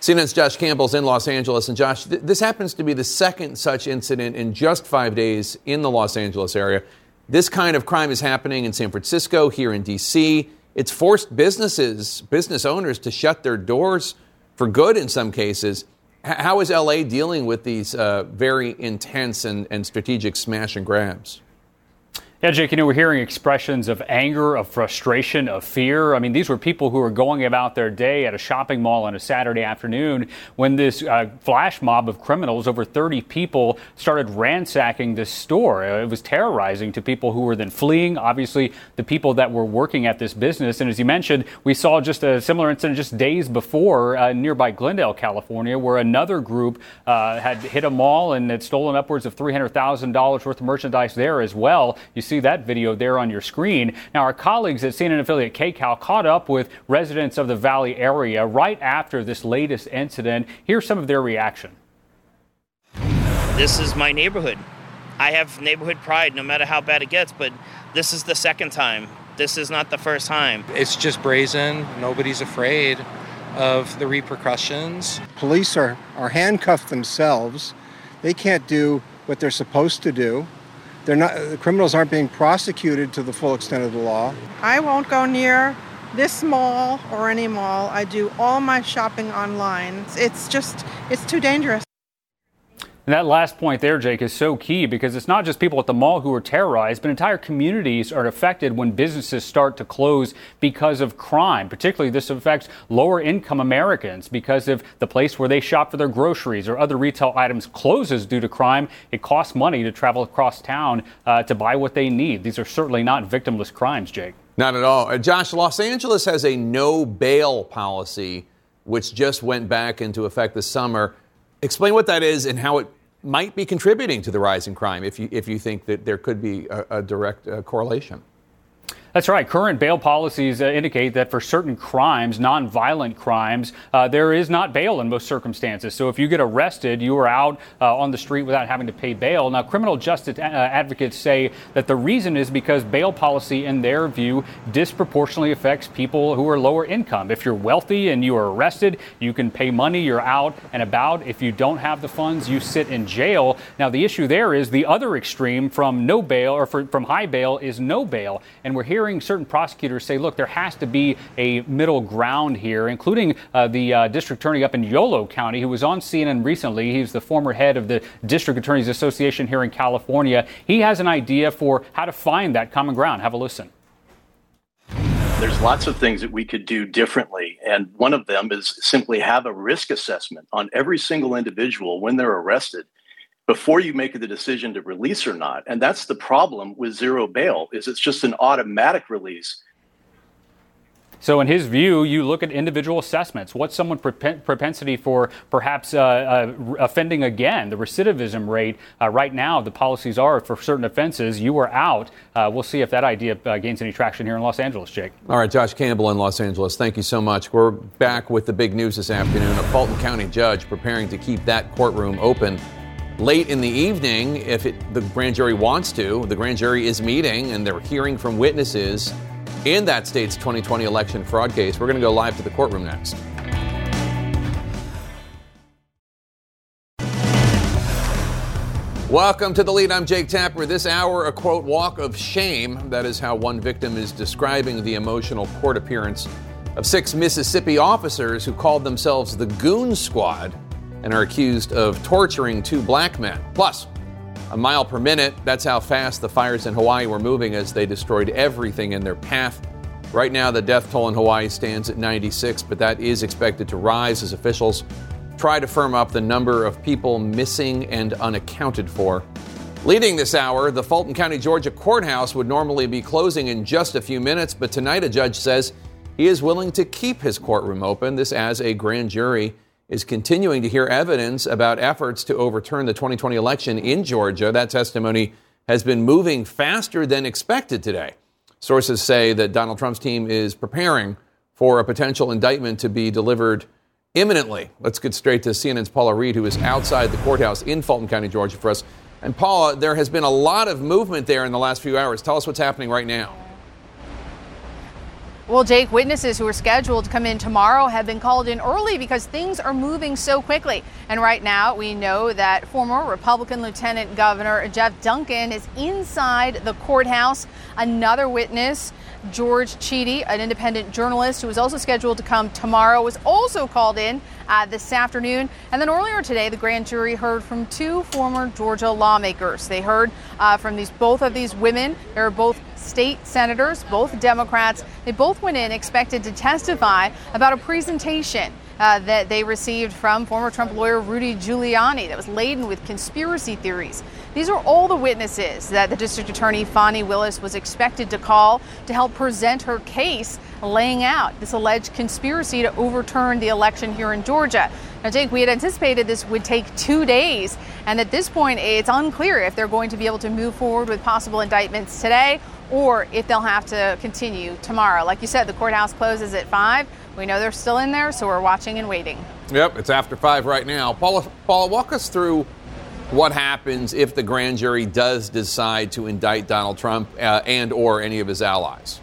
CNN's Josh Campbell's in Los Angeles. And Josh, th- this happens to be the second such incident in just five days in the Los Angeles area. This kind of crime is happening in San Francisco, here in D.C. It's forced businesses, business owners to shut their doors for good in some cases. How is LA dealing with these uh, very intense and, and strategic smash and grabs? Yeah, Jake, you know, we're hearing expressions of anger, of frustration, of fear. I mean, these were people who were going about their day at a shopping mall on a Saturday afternoon when this uh, flash mob of criminals, over 30 people, started ransacking this store. It was terrorizing to people who were then fleeing, obviously, the people that were working at this business. And as you mentioned, we saw just a similar incident just days before uh, nearby Glendale, California, where another group uh, had hit a mall and had stolen upwards of $300,000 worth of merchandise there as well. You see that video there on your screen. Now, our colleagues at CNN affiliate KCAL caught up with residents of the Valley area right after this latest incident. Here's some of their reaction. This is my neighborhood. I have neighborhood pride no matter how bad it gets, but this is the second time. This is not the first time. It's just brazen. Nobody's afraid of the repercussions. Police are, are handcuffed themselves. They can't do what they're supposed to do. They're not, the criminals aren't being prosecuted to the full extent of the law. I won't go near this mall or any mall. I do all my shopping online. It's just, it's too dangerous. And that last point there, Jake, is so key because it's not just people at the mall who are terrorized, but entire communities are affected when businesses start to close because of crime. Particularly, this affects lower income Americans because if the place where they shop for their groceries or other retail items closes due to crime, it costs money to travel across town uh, to buy what they need. These are certainly not victimless crimes, Jake. Not at all. Uh, Josh, Los Angeles has a no bail policy, which just went back into effect this summer. Explain what that is and how it might be contributing to the rise in crime if you, if you think that there could be a, a direct uh, correlation. That's right. Current bail policies uh, indicate that for certain crimes, nonviolent crimes, uh, there is not bail in most circumstances. So if you get arrested, you are out uh, on the street without having to pay bail. Now, criminal justice uh, advocates say that the reason is because bail policy, in their view, disproportionately affects people who are lower income. If you're wealthy and you are arrested, you can pay money, you're out and about. If you don't have the funds, you sit in jail. Now, the issue there is the other extreme from no bail or for, from high bail is no bail. And we're hearing hearing certain prosecutors say, look, there has to be a middle ground here, including uh, the uh, district attorney up in Yolo County, who was on CNN recently. He's the former head of the District Attorneys Association here in California. He has an idea for how to find that common ground. Have a listen. There's lots of things that we could do differently. And one of them is simply have a risk assessment on every single individual when they're arrested before you make the decision to release or not. And that's the problem with zero bail is it's just an automatic release. So, in his view, you look at individual assessments. What's someone's propensity for perhaps uh, uh, offending again? The recidivism rate uh, right now, the policies are for certain offenses, you are out. Uh, we'll see if that idea uh, gains any traction here in Los Angeles, Jake. All right, Josh Campbell in Los Angeles. Thank you so much. We're back with the big news this afternoon. A Fulton County judge preparing to keep that courtroom open late in the evening if it, the grand jury wants to. The grand jury is meeting and they're hearing from witnesses in that state's 2020 election fraud case. We're going to go live to the courtroom next. Welcome to the lead. I'm Jake Tapper. This hour, a quote, walk of shame. That is how one victim is describing the emotional court appearance of six Mississippi officers who called themselves the Goon Squad and are accused of torturing two black men. Plus, a mile per minute, that's how fast the fires in Hawaii were moving as they destroyed everything in their path. Right now, the death toll in Hawaii stands at 96, but that is expected to rise as officials try to firm up the number of people missing and unaccounted for. Leading this hour, the Fulton County, Georgia courthouse would normally be closing in just a few minutes, but tonight a judge says he is willing to keep his courtroom open, this as a grand jury is continuing to hear evidence about efforts to overturn the 2020 election in Georgia. That testimony has been moving faster than expected today. Sources say that Donald Trump's team is preparing for a potential indictment to be delivered imminently. Let's get straight to CNN's Paula Reid, who is outside the courthouse in Fulton County, Georgia, for us. And Paula, there has been a lot of movement there in the last few hours. Tell us what's happening right now. Well, Jake, witnesses who are scheduled to come in tomorrow have been called in early because things are moving so quickly. And right now, we know that former Republican Lieutenant Governor Jeff Duncan is inside the courthouse. Another witness, George Chidi, an independent journalist who was also scheduled to come tomorrow, was also called in uh, this afternoon. And then earlier today, the grand jury heard from two former Georgia lawmakers. They heard uh, from these both of these women. They're both state senators, both Democrats. They both went in expected to testify about a presentation uh, that they received from former Trump lawyer Rudy Giuliani that was laden with conspiracy theories. These are all the witnesses that the district attorney Fani Willis was expected to call to help present her case, laying out this alleged conspiracy to overturn the election here in Georgia. Now, Jake, we had anticipated this would take two days, and at this point, it's unclear if they're going to be able to move forward with possible indictments today or if they'll have to continue tomorrow. Like you said, the courthouse closes at 5. We know they're still in there, so we're watching and waiting. Yep, it's after 5 right now. Paula, Paula walk us through what happens if the grand jury does decide to indict Donald Trump uh, and or any of his allies.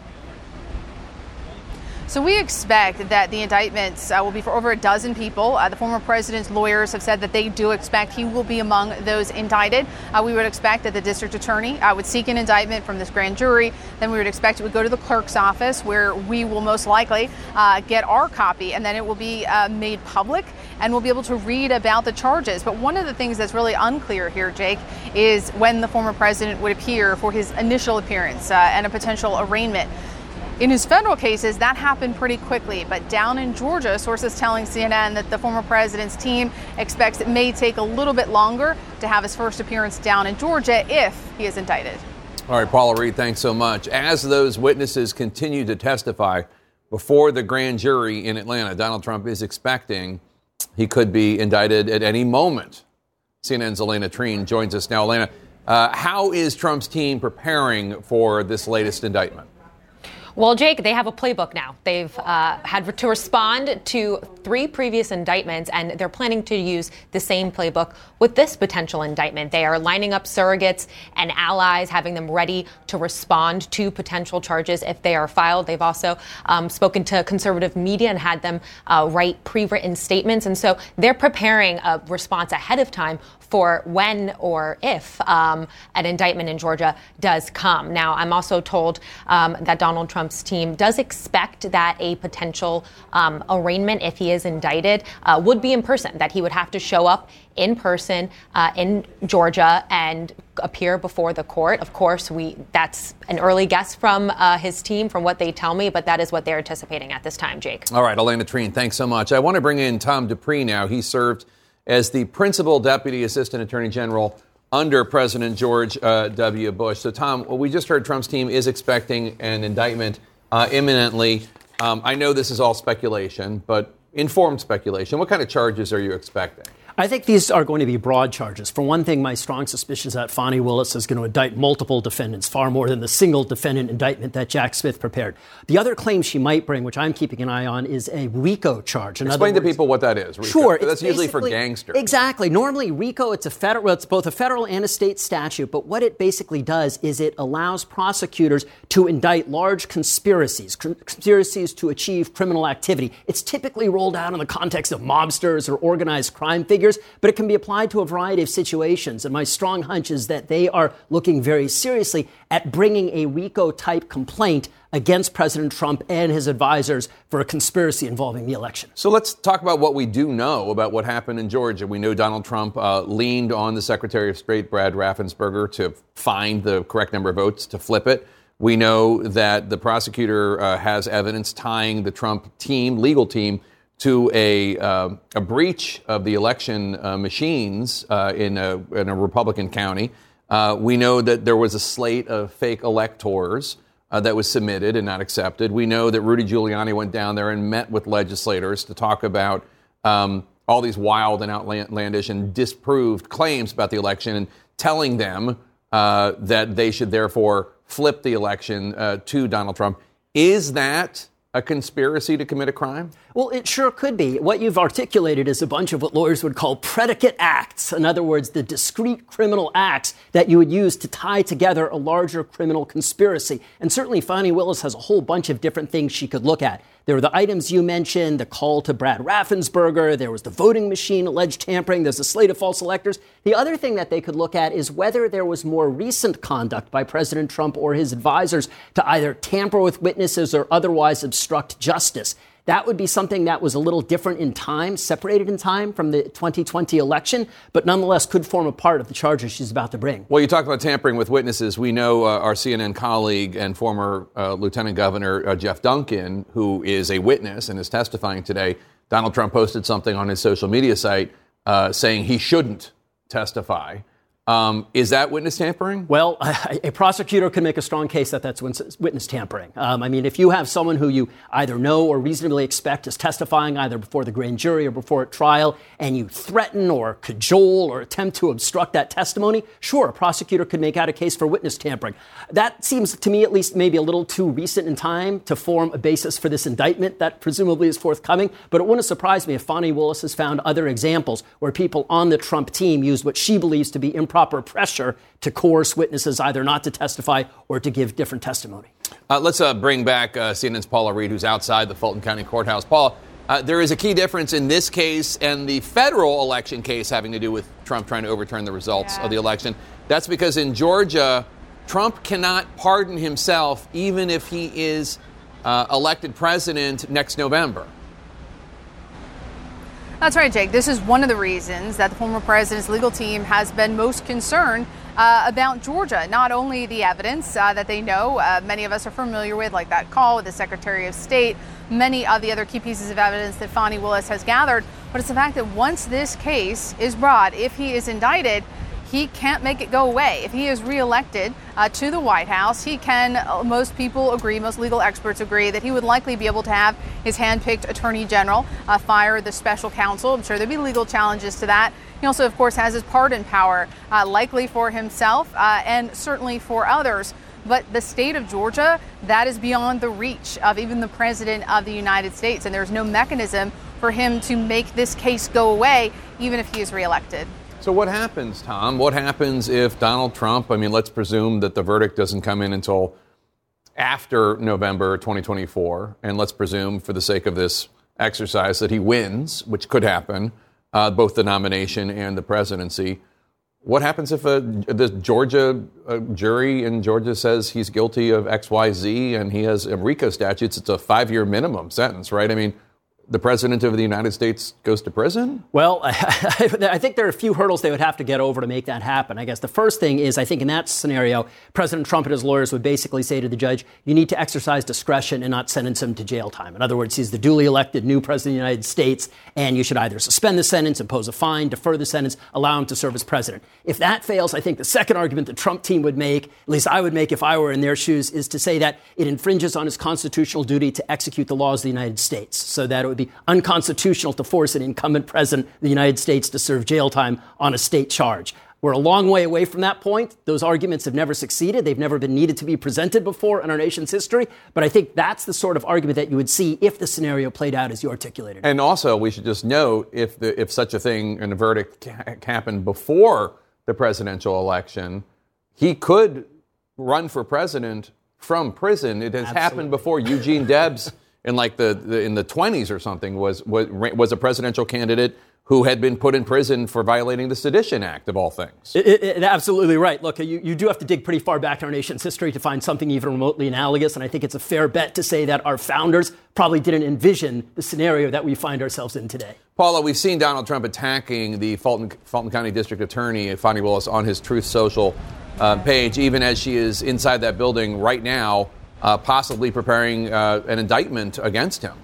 So we expect that the indictments uh, will be for over a dozen people. Uh, the former president's lawyers have said that they do expect he will be among those indicted. Uh, we would expect that the district attorney uh, would seek an indictment from this grand jury. Then we would expect it would go to the clerk's office, where we will most likely uh, get our copy, and then it will be uh, made public, and we'll be able to read about the charges. But one of the things that's really unclear here, Jake, is when the former president would appear for his initial appearance and a potential arraignment. In his federal cases, that happened pretty quickly, but down in Georgia, sources telling CNN that the former president's team expects it may take a little bit longer to have his first appearance down in Georgia if he is indicted. All right, Paula Reid, thanks so much. As those witnesses continue to testify before the grand jury in Atlanta, Donald Trump is expecting he could be indicted at any moment. CNN's Alayna Treene joins us now. Alayna, uh, how is Trump's team preparing for this latest indictment? Well, Jake, they have a playbook now. They've uh, had to respond to three previous indictments, and they're planning to use the same playbook with this potential indictment. They are lining up surrogates and allies, having them ready to respond to potential charges if they are filed. They've also um, spoken to conservative media and had them uh, write pre written statements. And so they're preparing a response ahead of time for when or if um, an indictment in Georgia does come. Now, I'm also told um, that Donald Trump's team does expect that a potential um, arraignment, if he is indicted, uh, would be in person, that he would have to show up in person uh, in Georgia and appear before the court. Of course, we that's an early guess from uh, his team, from what they tell me, but that is what they're anticipating at this time, Jake. All right, Alayna Treene, thanks so much. I want to bring in Tom Dupree now. He served as the principal deputy assistant attorney general under President George uh, W. Bush. So, Tom, well, we just heard Trump's team is expecting an indictment uh, imminently. Um, I know this is all speculation, but informed speculation. What kind of charges are you expecting? I think these are going to be broad charges. For one thing, my strong suspicion is that Fani Willis is going to indict multiple defendants, far more than the single defendant indictment that Jack Smith prepared. The other claim she might bring, which I'm keeping an eye on, is a RICO charge. In Explain to people what that is. RICO. Sure, that's usually for gangsters. Exactly. Normally, RICO it's a federal, it's both a federal and a state statute. But what it basically does is it allows prosecutors to indict large conspiracies, conspiracies to achieve criminal activity. It's typically rolled out in the context of mobsters or organized crime figures figures, but it can be applied to a variety of situations. And my strong hunch is that they are looking very seriously at bringing a RICO type complaint against President Trump and his advisors for a conspiracy involving the election. So let's talk about what we do know about what happened in Georgia. We know Donald Trump uh, leaned on the Secretary of State, Brad Raffensperger, to find the correct number of votes to flip it. We know that the prosecutor uh, has evidence tying the Trump team, legal team, to a, uh, a breach of the election uh, machines uh, in, a, in a Republican county. Uh, we know that there was a slate of fake electors uh, that was submitted and not accepted. We know that Rudy Giuliani went down there and met with legislators to talk about um, all these wild and outlandish and disproved claims about the election and telling them that they should therefore flip the election to Donald Trump. Is that a conspiracy to commit a crime? Well, it sure could be. What you've articulated is a bunch of what lawyers would call predicate acts. In other words, the discrete criminal acts that you would use to tie together a larger criminal conspiracy. And certainly, Fani Willis has a whole bunch of different things she could look at. There were the items you mentioned, the call to Brad Raffensperger, there was the voting machine alleged tampering, there's a slate of false electors. The other thing that they could look at is whether there was more recent conduct by President Trump or his advisors to either tamper with witnesses or otherwise obstruct justice. That would be something that was a little different in time, separated in time from the 2020 election, but nonetheless could form a part of the charges she's about to bring. Well, you talk about tampering with witnesses. We know uh, our CNN colleague and former uh, Lieutenant Governor uh, Jeff Duncan, who is a witness and is testifying today, Donald Trump posted something on his social media site uh, saying he shouldn't testify. Um, is that witness tampering? Well, (laughs) a, prosecutor can make a strong case that that's witness tampering. Um, I mean, if you have someone who you either know or reasonably expect is testifying either before the grand jury or before a trial, and you threaten or cajole or attempt to obstruct that testimony, sure, a prosecutor could make out a case for witness tampering. That seems to me, at least, maybe a little too recent in time to form a basis for this indictment that presumably is forthcoming. But it wouldn't surprise me if Fani Willis has found other examples where people on the Trump team used what she believes to be improper proper pressure to coerce witnesses either not to testify or to give different testimony. Uh, let's uh, bring back uh, CNN's Paula Reid, who's outside the Fulton County Courthouse. Paul, uh, there is a key difference in this case and the federal election case having to do with Trump trying to overturn the results yeah. of the election. That's because in Georgia, Trump cannot pardon himself even if he is uh, elected president next November. That's right, Jake. This is one of the reasons that the former president's legal team has been most concerned uh, about Georgia. Not only the evidence uh, that they know, uh, many of us are familiar with, like that call with the Secretary of State, many of the other key pieces of evidence that Fani Willis has gathered, but it's the fact that once this case is brought, if he is indicted, he can't make it go away. If he is reelected uh, to the White House, he can, uh, most people agree, most legal experts agree, that he would likely be able to have his handpicked attorney general uh, fire the special counsel. I'm sure there'd be legal challenges to that. He also, of course, has his pardon power, uh, likely for himself uh, and certainly for others. But the state of Georgia, that is beyond the reach of even the president of the United States. And there's no mechanism for him to make this case go away, even if he is reelected. So, what happens, Tom? What happens if Donald Trump, I mean, let's presume that the verdict doesn't come in until after November 2024, and let's presume, for the sake of this exercise, that he wins, which could happen, uh, both the nomination and the presidency. What happens if a, the Georgia uh, jury in Georgia says he's guilty of X, Y, Z, and he has RICO statutes? It's a five-year minimum sentence, right? I mean, the president of the United States goes to prison? Well, (laughs) I think there are a few hurdles they would have to get over to make that happen. I guess the first thing is I think in that scenario, President Trump and his lawyers would basically say to the judge, you need to exercise discretion and not sentence him to jail time. In other words, he's the duly elected new president of the United States, and you should either suspend the sentence, impose a fine, defer the sentence, allow him to serve as president. If that fails, I think the second argument the Trump team would make, at least I would make if I were in their shoes, is to say that it infringes on his constitutional duty to execute the laws of the United States, so that it would would be unconstitutional to force an incumbent president of the United States to serve jail time on a state charge. We're a long way away from that point. Those arguments have never succeeded. They've never been needed to be presented before in our nation's history. But I think that's the sort of argument that you would see if the scenario played out as you articulated. And also, we should just note if, the, if such a thing and a verdict happened before the presidential election, he could run for president from prison. It has Absolutely. happened before. Eugene Debs in like the, the in the 20s or something was, was was a presidential candidate who had been put in prison for violating the Sedition Act, of all things. It, it, it, absolutely right. Look, you, you do have to dig pretty far back to our nation's history to find something even remotely analogous, and I think it's a fair bet to say that our founders probably didn't envision the scenario that we find ourselves in today. Paula, we've seen Donald Trump attacking the Fulton, Fulton County District Attorney, Fani Willis, on his Truth Social uh, page, even as she is inside that building right now uh, possibly preparing uh, an indictment against him.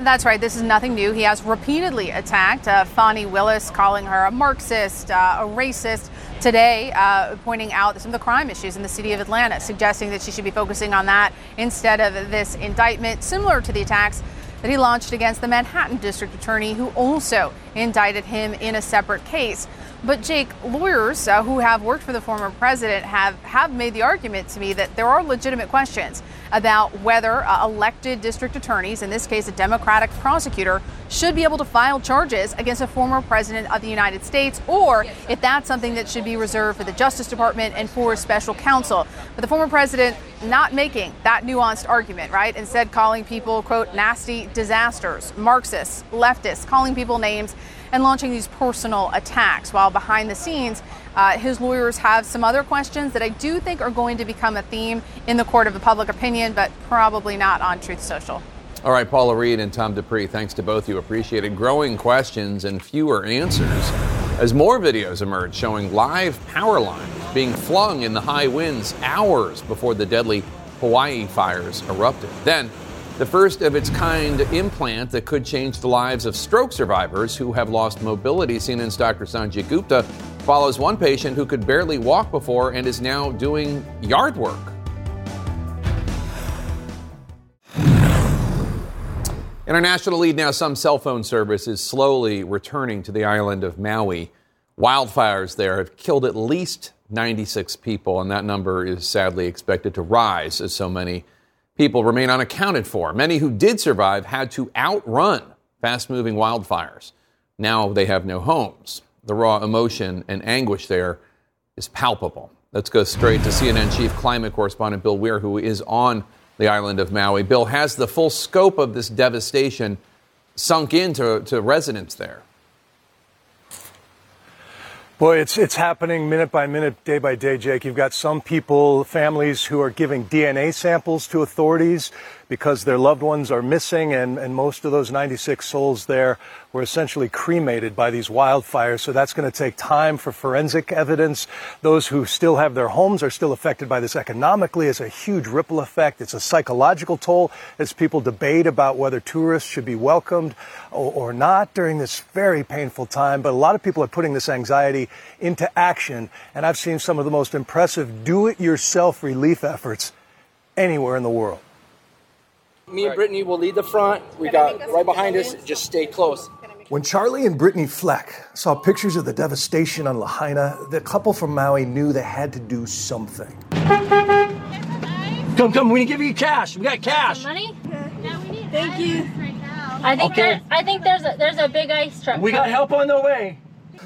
That's right. This is nothing new. He has repeatedly attacked uh, Willis, calling her a Marxist, uh, a racist. Today, uh, pointing out some of the crime issues in the city of Atlanta, suggesting that she should be focusing on that instead of this indictment, similar to the attacks that he launched against the Manhattan district attorney, who also indicted him in a separate case. But Jake, lawyers uh, who have worked for the former president have, have made the argument to me that there are legitimate questions about whether uh, elected district attorneys, in this case a Democratic prosecutor, should be able to file charges against a former president of the United States, or if that's something that should be reserved for the Justice Department and for special counsel. But the former president not making that nuanced argument, right? Instead, calling people, quote, nasty disasters, Marxists, leftists, calling people names and launching these personal attacks. While behind the scenes, uh, his lawyers have some other questions that I do think are going to become a theme in the court of the public opinion, but probably not on Truth Social. All right, Paula Reid and Tom Dupree, thanks to both you. Appreciate it. Growing questions and fewer answers as more videos emerge showing live power lines being flung in the high winds hours before the deadly Hawaii fires erupted. Then, the first of its kind implant that could change the lives of stroke survivors who have lost mobility. CNN's Dr. Sanjay Gupta follows one patient who could barely walk before and is now doing yard work. International lead now some cell phone service is slowly returning to the island of Maui. Wildfires there have killed at least 96 people, and that number is sadly expected to rise as so many people remain unaccounted for. Many who did survive had to outrun fast moving wildfires. Now they have no homes. The raw emotion and anguish there is palpable. Let's go straight to CNN chief climate correspondent Bill Weir, who is on the island of Maui. Bill, has the full scope of this devastation sunk into to residents there? Boy, it's it's happening minute by minute, day by day, Jake. You've got some people, families who are giving DNA samples to authorities because their loved ones are missing, and, and most of those 96 souls there were essentially cremated by these wildfires. So that's going to take time for forensic evidence. Those who still have their homes are still affected by this economically. It's a huge ripple effect. It's a psychological toll as people debate about whether tourists should be welcomed or, or not during this very painful time. But a lot of people are putting this anxiety into action, and I've seen some of the most impressive do-it-yourself relief efforts anywhere in the world. Me and Brittany will lead the front. We got right behind us. Just stay close. When Charlie and Brittany Fleck saw pictures of the devastation on Lahaina, the couple from Maui knew they had to do something. Come, come. We can give you cash. We got cash. money? Yeah, we need Thank you. I think Okay. there, I think there's a there's a big ice truck. We got help on the way.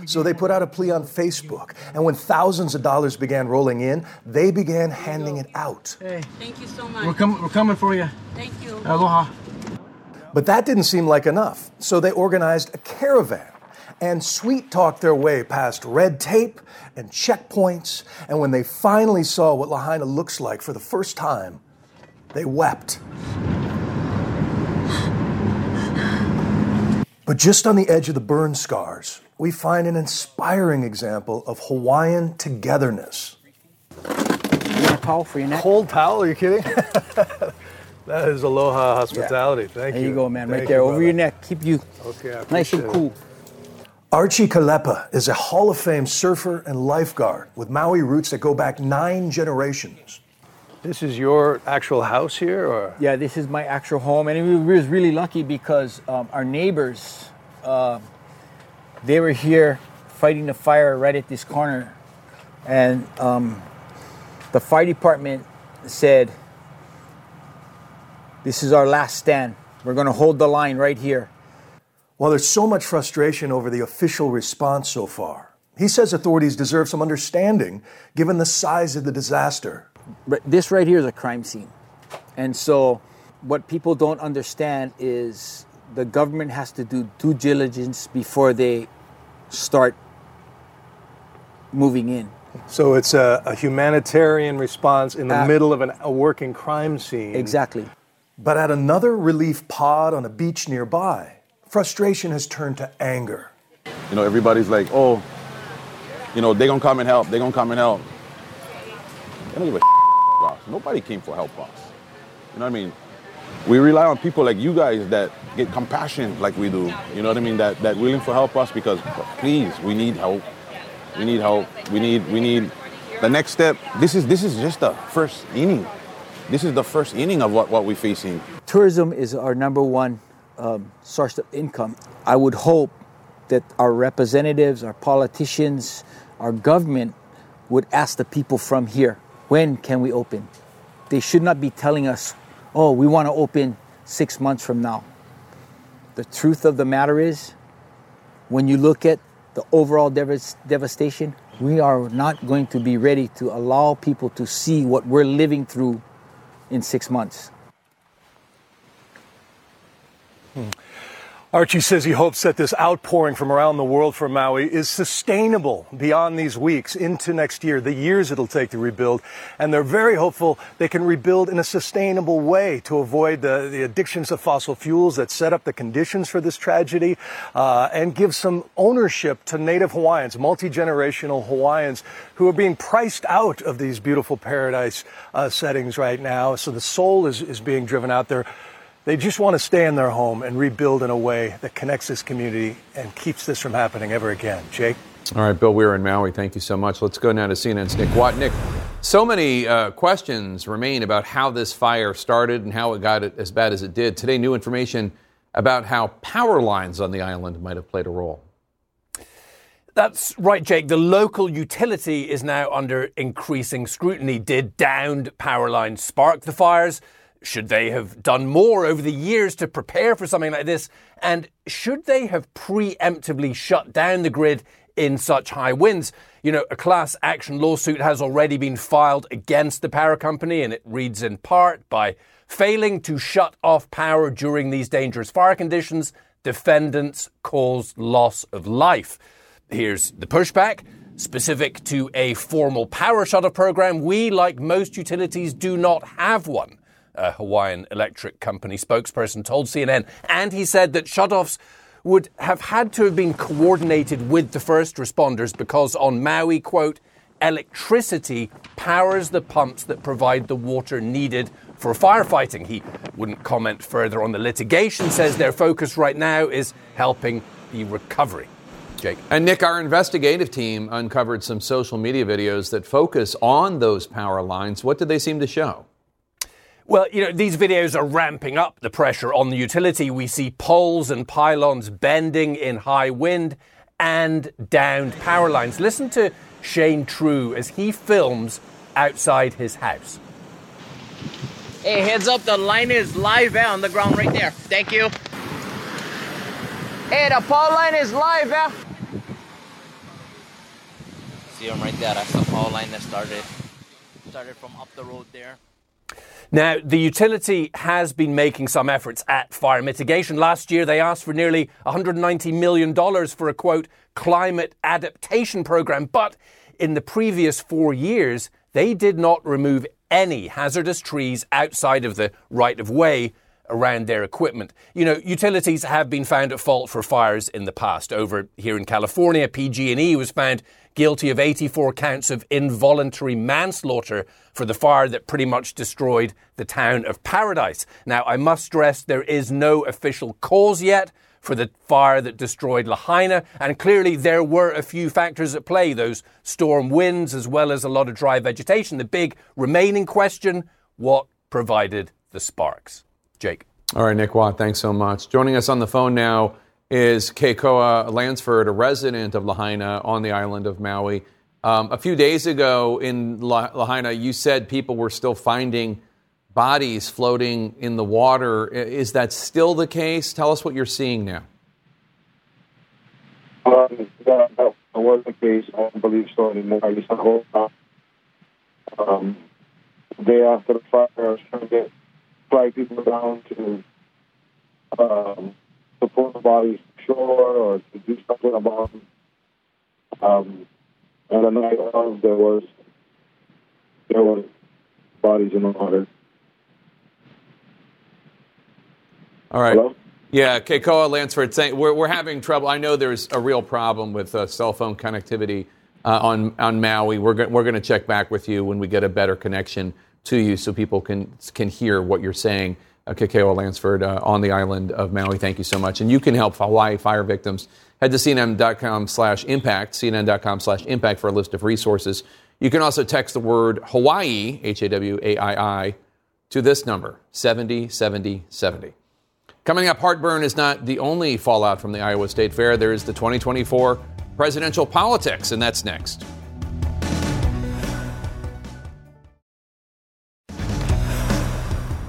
So they put out a plea on Facebook, and when thousands of dollars began rolling in, they began handing it out. Hey, Thank you so much. we're coming. We're coming for you. Thank you. Aloha. But that didn't seem like enough, so they organized a caravan and sweet talked their way past red tape and checkpoints. And when they finally saw what Lahaina looks like for the first time, they wept. But just on the edge of the burn scars, we find an inspiring example of Hawaiian togetherness. You want a towel for your neck? Cold towel? Are you kidding? (laughs) that is aloha hospitality. Thank There you. you go, man. Thank right there, you, over brother. your neck. Keep you Okay, nice and appreciate cool. Archie Kalepa is a Hall of Fame surfer and lifeguard with Maui roots that go back nine generations. This is your actual house here, or? Yeah, this is my actual home, and we was really lucky because um, our neighbors, uh, they were here fighting the fire right at this corner, and um, the fire department said, "This is our last stand. We're going to hold the line right here." While there's so much frustration over the official response so far, he says authorities deserve some understanding given the size of the disaster. But this right here is a crime scene. And so, what people don't understand is the government has to do due diligence before they start moving in. So it's a, a humanitarian response in the Uh, middle of an, a working crime scene. Exactly. But at another relief pod on a beach nearby, frustration has turned to anger. You know, everybody's like, oh, you know, they're gonna come and help. they're gonna come and help. They don't give a about us. Nobody came for help us. You know what I mean? We rely on people like you guys that get compassion like we do. You know what I mean? That that willing to help us because please, we need help. We need help. We need we need the next step. This is this is just the first inning. This is the first inning of what, what we're facing. Tourism is our number one um, source of income. I would hope that our representatives, our politicians, our government would ask the people from here, when can we open? They should not be telling us, oh, we want to open six months from now. The truth of the matter is, when you look at the overall devas- devastation, we are not going to be ready to allow people to see what we're living through in six months. Hmm. Archie says he hopes that this outpouring from around the world for Maui is sustainable beyond these weeks into next year, the years it'll take to rebuild. And they're very hopeful they can rebuild in a sustainable way to avoid the, the addictions of fossil fuels that set up the conditions for this tragedy uh, and give some ownership to native Hawaiians, multi generational Hawaiians who are being priced out of these beautiful paradise uh, settings right now. So the soul is, is being driven out there. They just want to stay in their home and rebuild in a way that connects this community and keeps this from happening ever again. Jake? All right, Bill Weir in Maui, thank you so much. Let's go now to CNN's Nick Watt. Nick, so many uh, questions remain about how this fire started and how it got it as bad as it did. Today, new information about how power lines on the island might have played a role. That's right, Jake. The local utility is now under increasing scrutiny. Did downed power lines spark the fires? Should they have done more over the years to prepare for something like this? And should they have preemptively shut down the grid in such high winds? You know, a class action lawsuit has already been filed against the power company, and it reads in part by failing to shut off power during these dangerous fire conditions, defendants cause loss of life. Here's the pushback. Specific to a formal power shutoff program, we, like most utilities, do not have one a Hawaiian Electric Company spokesperson told CNN. And he said that shutoffs would have had to have been coordinated with the first responders because on Maui, quote, electricity powers the pumps that provide the water needed for firefighting. He wouldn't comment further on the litigation, says their focus right now is helping the recovery. Jake. And Nick, our investigative team uncovered some social media videos that focus on those power lines. What did they seem to show? Well, you know, these videos are ramping up the pressure on the utility. We see poles and pylons bending in high wind and downed power lines. Listen to Shane True as he films outside his house. Hey, heads up, the line is live out on the ground right there. Thank you. Hey, the power line is live out. See them right there. That's the power line that started started from up the road there. Now, the utility has been making some efforts at fire mitigation. Last year, they asked for nearly $190 million for a quote, climate adaptation program. But in the previous four years, they did not remove any hazardous trees outside of the right of way around their equipment. You know, utilities have been found at fault for fires in the past. Over here in California, PG&E was found guilty of 84 counts of involuntary manslaughter for the fire that pretty much destroyed the town of Paradise. Now, I must stress there is no official cause yet for the fire that destroyed Lahaina, and clearly there were a few factors at play those storm winds as well as a lot of dry vegetation. The big remaining question what provided the sparks? Jake. All right, Nick Watt, thanks so much. Joining us on the phone now is Kekoa Lansford, a resident of Lahaina on the island of Maui. Um, a few days ago in Lahaina, you said people were still finding bodies floating in the water. Is that still the case? Tell us what you're seeing now. Um, that, that was the case. I don't believe so anymore. I used to hold um, day after the fire, I was trying to get fly people down to um, support the bodies shore or to do something about them. Um, and the night of, there was there was bodies in the water. All right. Hello? Yeah, Kekoa Lansford saying we're, we're having trouble. I know there's a real problem with uh, cell phone connectivity uh, on on Maui. We're go- we're going to check back with you when we get a better connection to you, so people can can hear what you're saying. Uh, Kekoa Lansford uh, on the island of Maui. Thank you so much, and you can help Hawaii fire victims. Head to cnn.com slash impact, cnn.com slash impact for a list of resources. You can also text the word Hawaii, H A W A I I, to this number 707070. Coming up, heartburn is not the only fallout from the Iowa State Fair. There is the 2024 presidential politics, and that's next.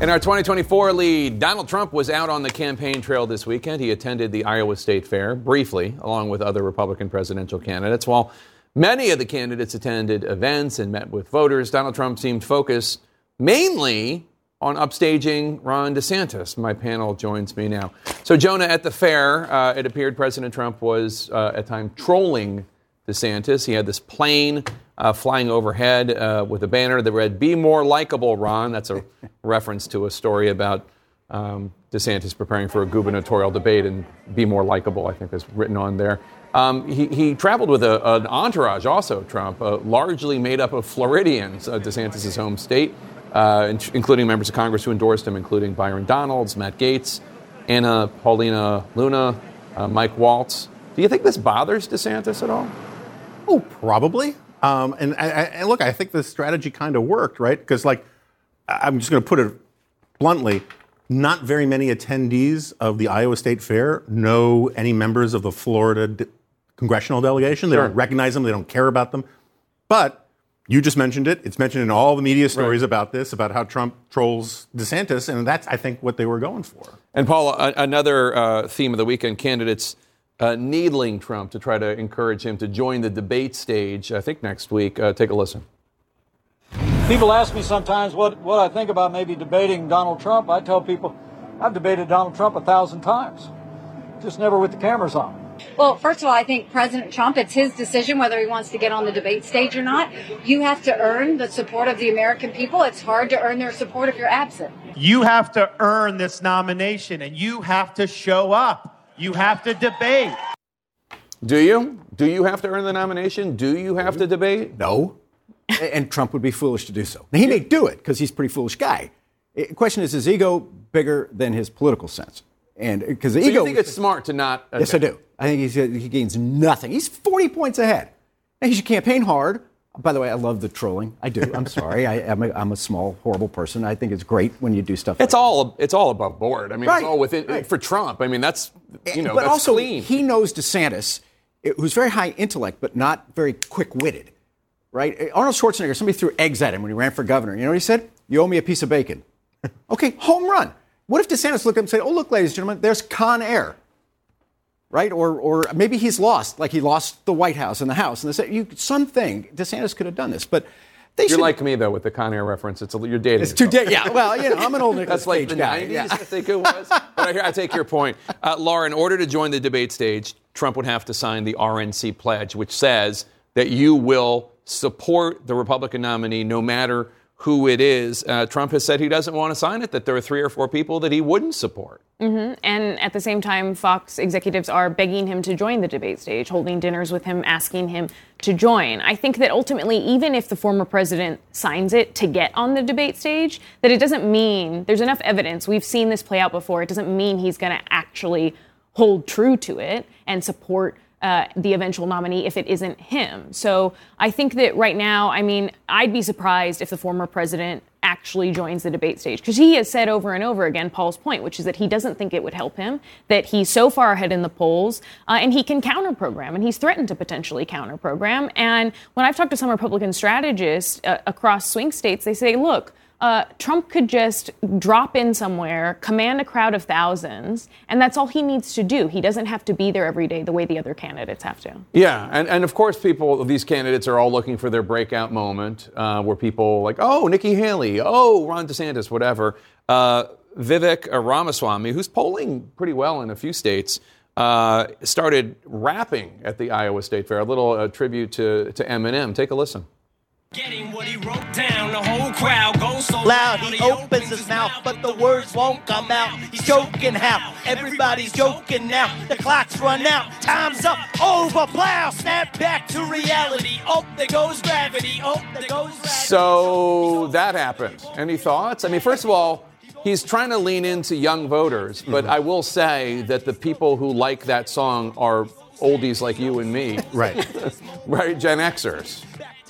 In our 2024 lead, Donald Trump was out on the campaign trail this weekend. He attended the Iowa State Fair briefly, along with other Republican presidential candidates. While many of the candidates attended events and met with voters, Donald Trump seemed focused mainly on upstaging Ron DeSantis. My panel joins me now. So, Jonah, at the fair, uh, it appeared President Trump was uh, at times trolling DeSantis. He had this plane uh, flying overhead uh, with a banner that read, Be more likable, Ron. That's a (laughs) reference to a story about um, DeSantis preparing for a gubernatorial debate, and Be more likable, I think, is written on there. Um, he, he, traveled with a, an entourage, also, Trump, uh, largely made up of Floridians, uh, DeSantis' home state. uh, in- including members of Congress who endorsed him, including Byron Donalds, Matt Gaetz, Anna Paulina Luna, uh, Mike Waltz. Do you think this bothers DeSantis at all? Oh, probably. Um, and, I- I- and look, I think the strategy kind of worked, right? Because, like, I'm just going to put it bluntly not very many attendees of the Iowa State Fair know any members of the Florida d- congressional delegation. They Sure. don't recognize them, they don't care about them. But you just mentioned it. It's mentioned in all the media stories about this, about how Trump trolls DeSantis, and that's, I think, what they were going for. And Paul, a- another uh, theme of the weekend: candidates uh, needling Trump to try to encourage him to join the debate stage. I think next week. Uh, take a listen. People ask me sometimes what, what I think about maybe debating Donald Trump. I tell people I've debated Donald Trump a thousand times, just never with the cameras on. Well, first of all, I think President Trump, it's his decision whether he wants to get on the debate stage or not. You have to earn the support of the American people. It's hard to earn their support if you're absent. You have to earn this nomination and you have to show up. You have to debate. Do you? Do you have to earn the nomination? Do you have to debate? No. And Trump would be foolish to do so. Now, he may do it because he's a pretty foolish guy. The question is, is his ego bigger than his political sense? And eh, because the So ego. you think it's smart to not? yes, I do. I think he's, he gains nothing. He's 40 points ahead. Now, he should campaign hard. By the way, I love the trolling. I do. I'm sorry. I, I'm, a, I'm a small, horrible person. I think it's great when you do stuff. It's all it's all above board. I mean, Right, it's all within for Trump. I mean, that's you know, but that's also, clean. he knows DeSantis, eh, who's very high intellect, but not very quick witted. Right? Eh, Arnold Schwarzenegger, somebody threw eggs at him when he ran for governor. You know what he said? You owe me a piece of bacon. (laughs) okay, home run. What if DeSantis looked up and said, Oh, look, ladies and gentlemen, there's Con Air? Right? Or, or maybe he's lost, like he lost the White House and the House. And they said, you, something, DeSantis could have done this. But they You're should. like me though with the Con Air reference. It's a, you're dating. It's too yourself. da- yeah, well, you know, I'm an old Nicolas That's like Cage the guy, 90s. yeah. I think it was. but I, I take your point, uh, Laura. In order to join the debate stage, Trump would have to sign the RNC pledge, which says that you will support the Republican nominee no matter who it is. Uh, Trump has said he doesn't want to sign it. That there are three or four people that he wouldn't support. hmm And at the same time, Fox executives are begging him to join the debate stage, holding dinners with him, asking him to join. I think that ultimately, even if the former president signs it to get on the debate stage, that it doesn't mean there's enough evidence. We've seen this play out before. It doesn't mean he's going to actually hold true to it and support uh, the eventual nominee if it isn't him. So I think that right now, I mean, I'd be surprised if the former president actually joins the debate stage because he has said over and over again Paul's point, which is that he doesn't think it would help him, that he's so far ahead in the polls, uh, and he can counter program, and he's threatened to potentially counter program. And when I've talked to some Republican strategists uh, across swing states, they say, look. Uh, Trump could just drop in somewhere, command a crowd of thousands, and that's all he needs to do. He doesn't have to be there every day the way the other candidates have to. Yeah, and, and of course, people, these candidates are all looking for their breakout moment uh, where people like, oh, Nikki Haley, oh, Ron DeSantis, whatever. Uh, Vivek Ramaswamy, who's polling pretty well in a few states, uh, started rapping at the Iowa State Fair. A little uh, tribute to, to Eminem. Take a listen. Down, the whole crowd goes so loud. He opens his mouth, but the words won't come out. He's joking how everybody's joking now. The clock's run out, time's up, over plow. Snap back to reality. Oh, there goes gravity. Oh, there goes gravity. So that happened. Any thoughts? I mean, first of all, he's trying to lean into young voters, but mm-hmm. I will say that the people who like that song are oldies like you and me. Right. (laughs) right, Gen Xers.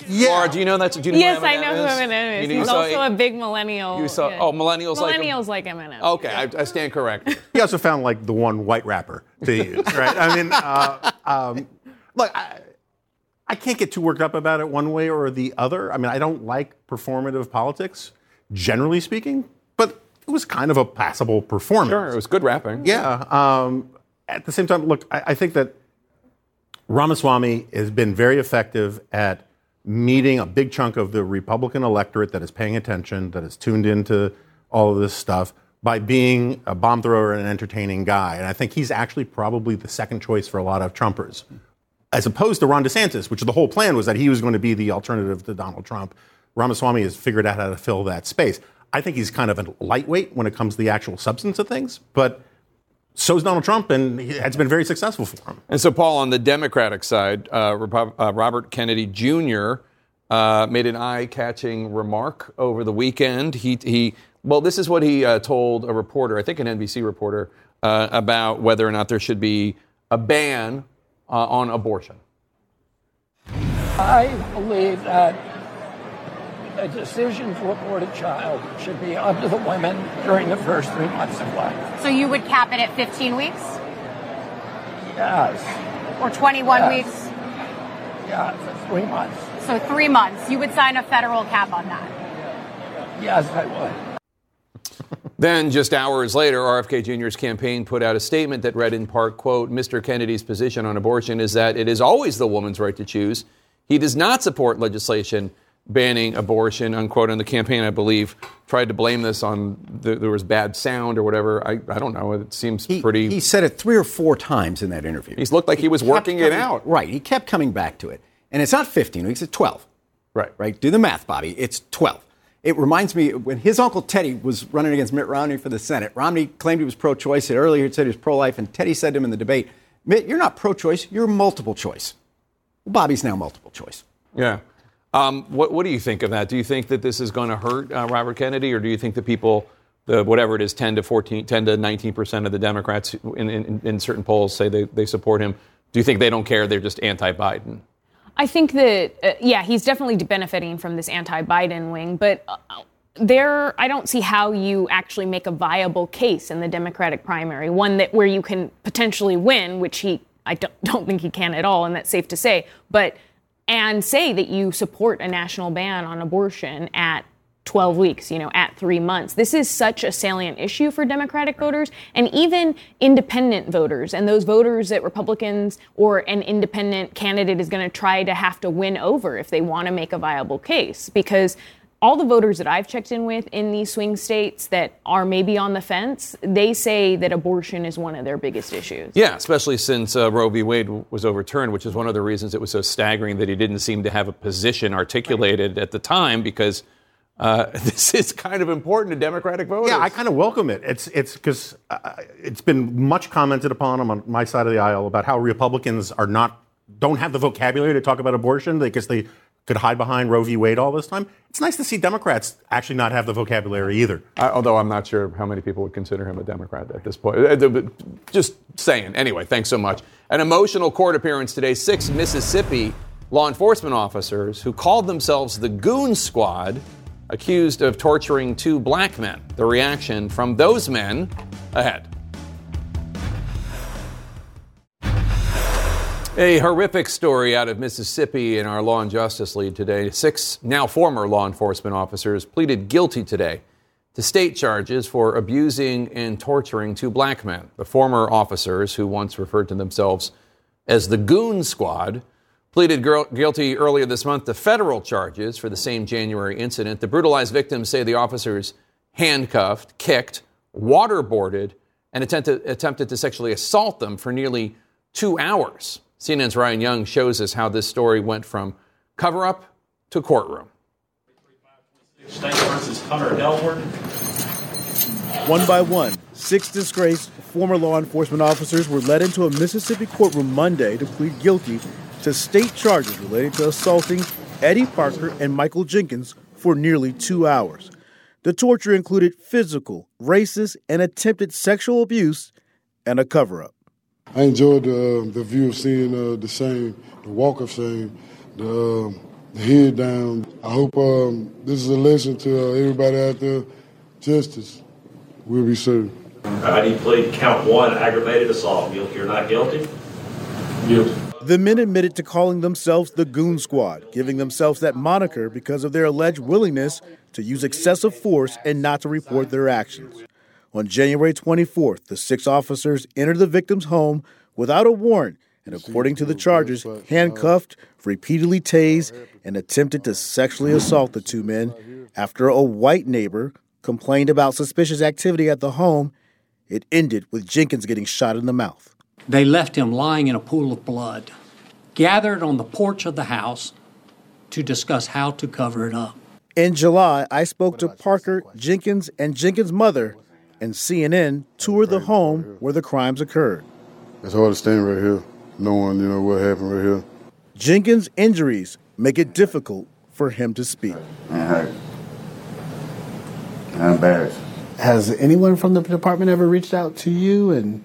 Yeah. Laura, do you know that? Do you know yes, who I Eminem know who is? Eminem is. You know, He's you saw- also a big millennial. You saw- yeah. oh, millennials like him? Millennials like Eminem. Okay, I, I stand corrected. (laughs) He also found like the one white rapper to use, right? I mean, uh, um, look, I, I can't get too worked up about it one way or the other. I mean, I don't like performative politics, generally speaking, but it was kind of a passable performance. Sure, it was good rapping. Yeah. Um, at the same time, look, I, I think that Ramaswamy has been very effective at meeting a big chunk of the Republican electorate that is paying attention, that is tuned into all of this stuff, by being a bomb thrower and an entertaining guy. And I think he's actually probably the second choice for a lot of Trumpers, as opposed to Ron DeSantis, which the whole plan was that he was going to be the alternative to Donald Trump. Ramaswamy has figured out how to fill that space. I think he's kind of a lightweight when it comes to the actual substance of things, but so is Donald Trump, and he- it's been very successful for him. And so, Paul, on the Democratic side, uh, Repu- uh, Robert Kennedy Jr. uh, made an eye-catching remark over the weekend. He, he well, this is what he uh, told a reporter, I think an NBC reporter, uh, about whether or not there should be a ban uh, on abortion. I believe that a decision to abort a child should be up to the women during the first three months of life. So you would cap it at 15 weeks Yes. or 21 Yes. weeks? Yeah, three months. So three months. You would sign a federal cap on that. Yes, I would. Then, just hours later, RFK Jr.'s campaign put out a statement that read in part, quote, Mr. Kennedy's position on abortion is that it is always the woman's right to choose. He does not support legislation banning abortion, unquote, on the campaign, I believe, tried to blame this on the, there was bad sound or whatever. I, I don't know. It seems pretty. He said it three or four times in that interview. He's looked like he was kept working it out. Right. He kept coming back to it. And it's not 15 weeks, it's 12. Right. Right. Do the math, Bobby. It's 12. It reminds me when his uncle Teddy was running against Mitt Romney for the Senate. Romney claimed he was pro choice. Earlier, he said he was pro life. And Teddy said to him in the debate, Mitt, you're not pro choice, you're multiple choice. Well, Bobby's now multiple choice. Yeah. Um, what, what do you think of that? Do you think that this is going to hurt uh, Robert Kennedy, or do you think that people, the whatever it is, 10 to 14, 10 to 19 percent of the Democrats in, in, in certain polls say they, they support him? Do you think they don't care? They're just anti-Biden. I think that, uh, yeah, he's definitely benefiting from this anti Biden wing, but uh, there, I don't see how you actually make a viable case in the Democratic primary, one that where you can potentially win, which he, I don't, don't think he can at all, and that's safe to say, but, and say that you support a national ban on abortion at 12 weeks, you know, at three months. This is such a salient issue for Democratic voters and even independent voters and those voters that Republicans or an independent candidate is going to try to have to win over if they want to make a viable case. Because all the voters that I've checked in with in these swing states that are maybe on the fence, they say that abortion is one of their biggest issues. Yeah, especially since uh, Roe v. Wade w- was overturned, which is one of the reasons it was so staggering that he didn't seem to have a position articulated at the time because uh, (laughs) this is kind of important to Democratic voters. Yeah, I kind of welcome it. It's it's because uh, it's been much commented upon on my side of the aisle about how Republicans are not don't have the vocabulary to talk about abortion because they could hide behind Roe v. Wade all this time. It's nice to see Democrats actually not have the vocabulary either. I, although I'm not sure how many people would consider him a Democrat at this point. Uh, Just saying. Anyway, thanks so much. An emotional court appearance today. Six Mississippi law enforcement officers who called themselves the Goon Squad accused of torturing two black men. The reaction from those men ahead. A horrific story out of Mississippi in our Law and Justice lead today. Six now former law enforcement officers pleaded guilty today to state charges for abusing and torturing two black men. The former officers, who once referred to themselves as the Goon Squad, pleaded guilty earlier this month to federal charges for the same January incident. The brutalized victims say the officers handcuffed, kicked, waterboarded, and attempted to sexually assault them for nearly two hours. CNN's Ryan Young shows us how this story went from cover up to courtroom. State versus Hunter Elward. One by one, six disgraced former law enforcement officers were led into a Mississippi courtroom Monday to plead guilty to state charges related to assaulting Eddie Parker and Michael Jenkins for nearly two hours. The torture included physical, racist, and attempted sexual abuse and a cover up. I enjoyed uh, the view of seeing uh, the shame, the walk of shame, the, uh, the head down. I hope um, this is a lesson to uh, everybody out there. Justice will be served. How do you plead count one, aggravated assault? Guilty or not guilty? Guilty. The men admitted to calling themselves the Goon Squad, giving themselves that moniker because of their alleged willingness to use excessive force and not to report their actions. On January 24th, the six officers entered the victim's home without a warrant and, according to the charges, handcuffed, repeatedly tased, and attempted to sexually assault the two men after a white neighbor complained about suspicious activity at the home. It ended with Jenkins getting shot in the mouth. They left him lying in a pool of blood, gathered on the porch of the house to discuss how to cover it up. In July, I spoke to Parker, Jenkins, and Jenkins' mother, and CNN toured the home where the crimes occurred. It's hard to stand right here, knowing you know what happened right here. Jenkins' injuries make it difficult for him to speak. Man, hurt. I'm embarrassed. Has anyone from the department ever reached out to you and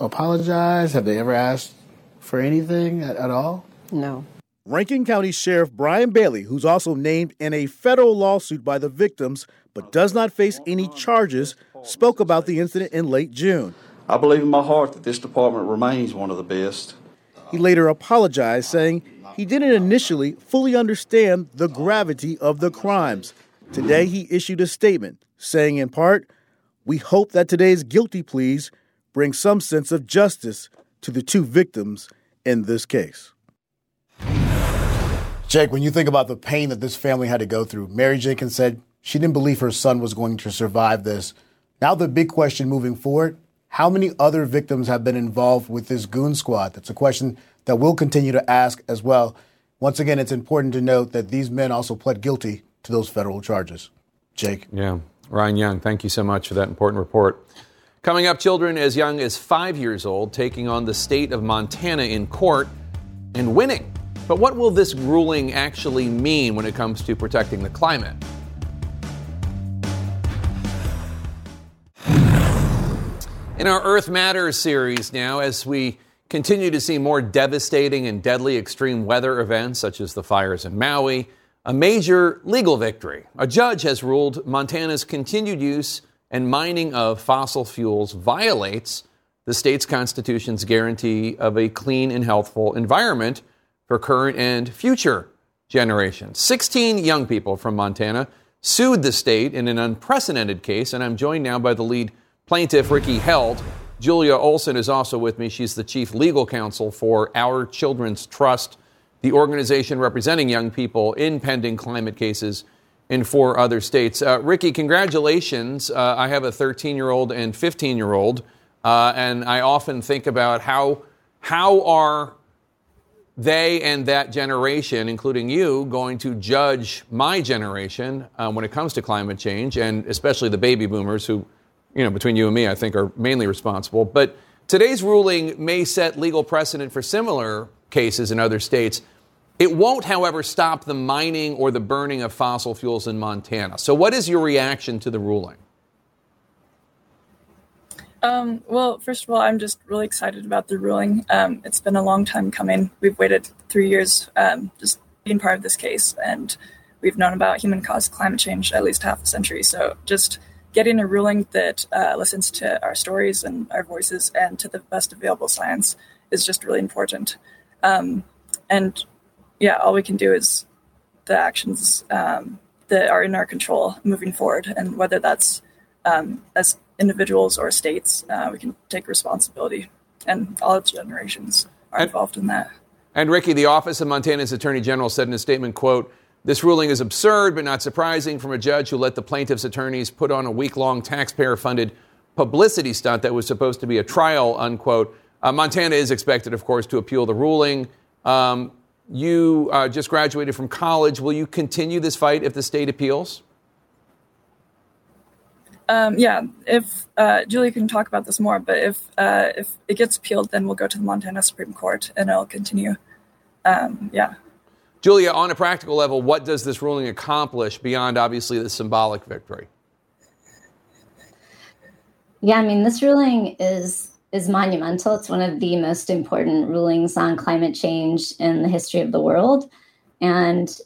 apologized? Have they ever asked for anything at, at all? No. Rankin County Sheriff Bryan Bailey, who's also named in a federal lawsuit by the victims but does not face any charges, spoke about the incident in late June. I believe in my heart that this department remains one of the best. He later apologized, saying he didn't initially fully understand the gravity of the crimes. Today, he issued a statement saying, in part, We hope that today's guilty pleas bring some sense of justice to the two victims in this case. Jake, when you think about the pain that this family had to go through, Mary Jenkins said she didn't believe her son was going to survive this. Now, the big question moving forward how many other victims have been involved with this goon squad? That's a question that we'll continue to ask as well. Once again, it's important to note that these men also pled guilty to those federal charges. Jake. Yeah. Ryan Young, thank you so much for that important report. Coming up, children as young as five years old taking on the state of Montana in court and winning. But what will this ruling actually mean when it comes to protecting the climate? In our Earth Matters series now, as we continue to see more devastating and deadly extreme weather events such as the fires in Maui, a major legal victory. A judge has ruled Montana's continued use and mining of fossil fuels violates the state's constitution's guarantee of a clean and healthful environment for current and future generations. 16 young people from Montana sued the state in an unprecedented case, and I'm joined now by the lead plaintiff, Rikki Held. Julia Olson is also with me. She's the chief legal counsel for Our Children's Trust, the organization representing young people in pending climate cases in four other states. Uh, Rikki, congratulations. Uh, I have a 13 year old and 15 year old, uh, and I often think about how, how are they and that generation, including you, going to judge my generation uh, when it comes to climate change, and especially the baby boomers who you know, between you and me, I think are mainly responsible. But today's ruling may set legal precedent for similar cases in other states. It won't, however, stop the mining or the burning of fossil fuels in Montana. So, what is your reaction to the ruling? Um, well, first of all, I'm just really excited about the ruling. Um, it's been a long time coming. We've waited three years um, just being part of this case, and we've known about human caused climate change at least half a century. So, just getting a ruling that uh, listens to our stories and our voices and to the best available science is just really important. Um, and yeah, all we can do is the actions um, that are in our control moving forward, and whether that's um, as individuals or states, uh, we can take responsibility, and all generations are involved in that. And Rikki, the office of Montana's Attorney General said in a statement, "quote." This ruling is absurd but not surprising from a judge who let the plaintiff's attorneys put on a week long taxpayer funded publicity stunt that was supposed to be a trial, unquote. Uh, Montana is expected, of course, to appeal the ruling. Um, you uh, just graduated from college. Will you continue this fight if the state appeals? Um, yeah, if uh, Julie can talk about this more, but if uh, if it gets appealed, then we'll go to the Montana Supreme Court and it'll continue. Um, yeah. Julia, on a practical level, what does this ruling accomplish beyond obviously the symbolic victory? Yeah, I mean, this ruling is is monumental. It's one of the most important rulings on climate change in the history of the world. And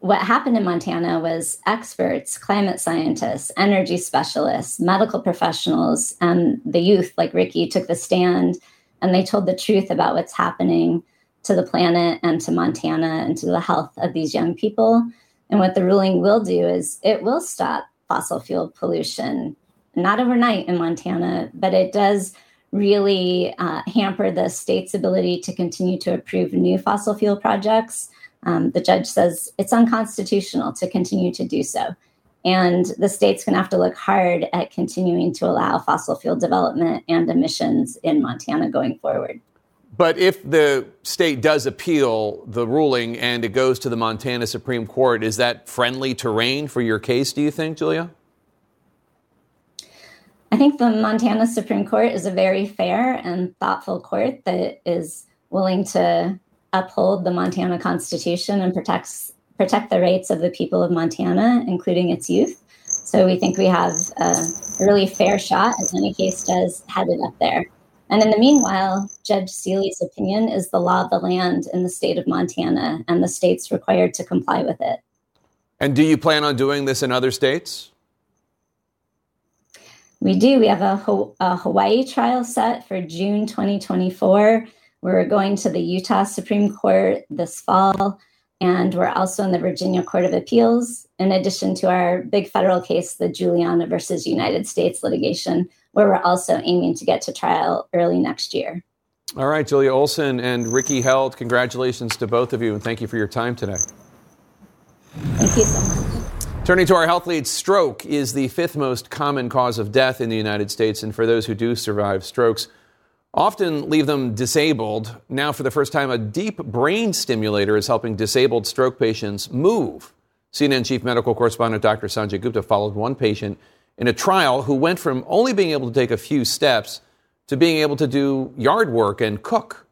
what happened in Montana was experts, climate scientists, energy specialists, medical professionals, and the youth, like Rikki, took the stand and they told the truth about what's happening to the planet and to Montana and to the health of these young people. And what the ruling will do is it will stop fossil fuel pollution, not overnight in Montana, but it does really uh, hamper the state's ability to continue to approve new fossil fuel projects. Um, the judge says it's unconstitutional to continue to do so. And the state's going to have to look hard at continuing to allow fossil fuel development and emissions in Montana going forward. But if the state does appeal the ruling and it goes to the Montana Supreme Court, is that friendly terrain for your case, do you think, Julia? I think the Montana Supreme Court is a very fair and thoughtful court that is willing to uphold the Montana Constitution and protects protect the rights of the people of Montana, including its youth. So we think we have a really fair shot, as any case does, headed up there. And in the meanwhile, Judge Seeley's opinion is the law of the land in the state of Montana, and the state's required to comply with it. And do you plan on doing this in other states? We do. We have a, a Hawaii trial set for June 2024. We're going to the Utah Supreme Court this fall, and we're also in the Virginia Court of Appeals, in addition to our big federal case, the Juliana versus United States litigation, where we're also aiming to get to trial early next year. All right, Julia Olson and Rikki Held, congratulations to both of you, and thank you for your time today. Thank you so much. Turning to our health lead, stroke is the fifth most common cause of death in the United States. And for those who do survive strokes, often leave them disabled. Now, for the first time, a deep brain stimulator is helping disabled stroke patients move. CNN chief medical correspondent Dr. Sanjay Gupta followed one patient in a trial who went from only being able to take a few steps to being able to do yard work and cook.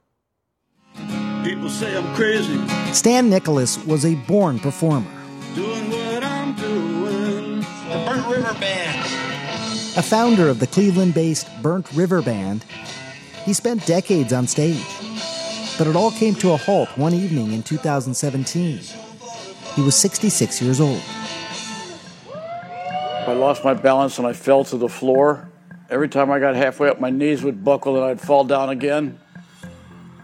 People say I'm crazy. Stan Nicholas was a born performer. Doing what I'm doing. The Burnt River Band. A founder of the Cleveland based Burnt River Band, he spent decades on stage. But it all came to a halt one evening in 2017. He was 66 years old. I lost my balance and I fell to the floor. Every time I got halfway up, my knees would buckle and I'd fall down again.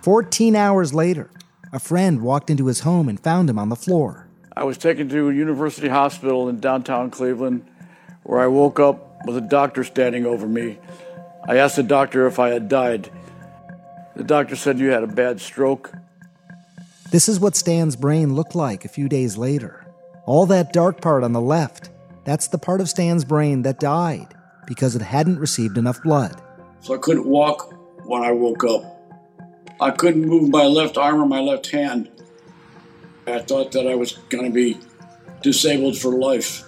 14 hours later, a friend walked into his home and found him on the floor. I was taken to a University Hospital in downtown Cleveland, where I woke up with a doctor standing over me. I asked the doctor if I had died. The doctor said you had a bad stroke. This is what Stan's brain looked like a few days later. All that dark part on the left, that's the part of Stan's brain that died because it hadn't received enough blood. So I couldn't walk when I woke up. I couldn't move my left arm or my left hand. I thought that I was going to be disabled for life.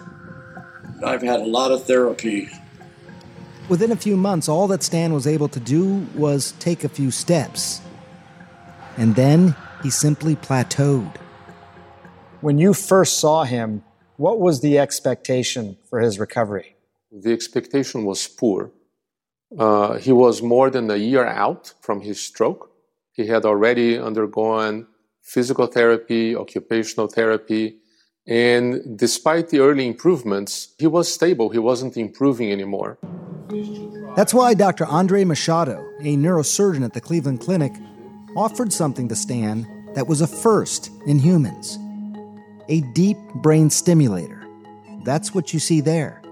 I've had a lot of therapy. Within a few months, all that Stan was able to do was take a few steps. And then he simply plateaued. When you first saw him, what was the expectation for his recovery? The expectation was poor. Uh, he was more than a year out from his stroke. He had already undergone physical therapy, occupational therapy, and despite the early improvements, he was stable. He wasn't improving anymore. That's why Dr. Andre Machado, a neurosurgeon at the Cleveland Clinic, offered something to Stan that was a first in humans a deep brain stimulator. That's what you see there.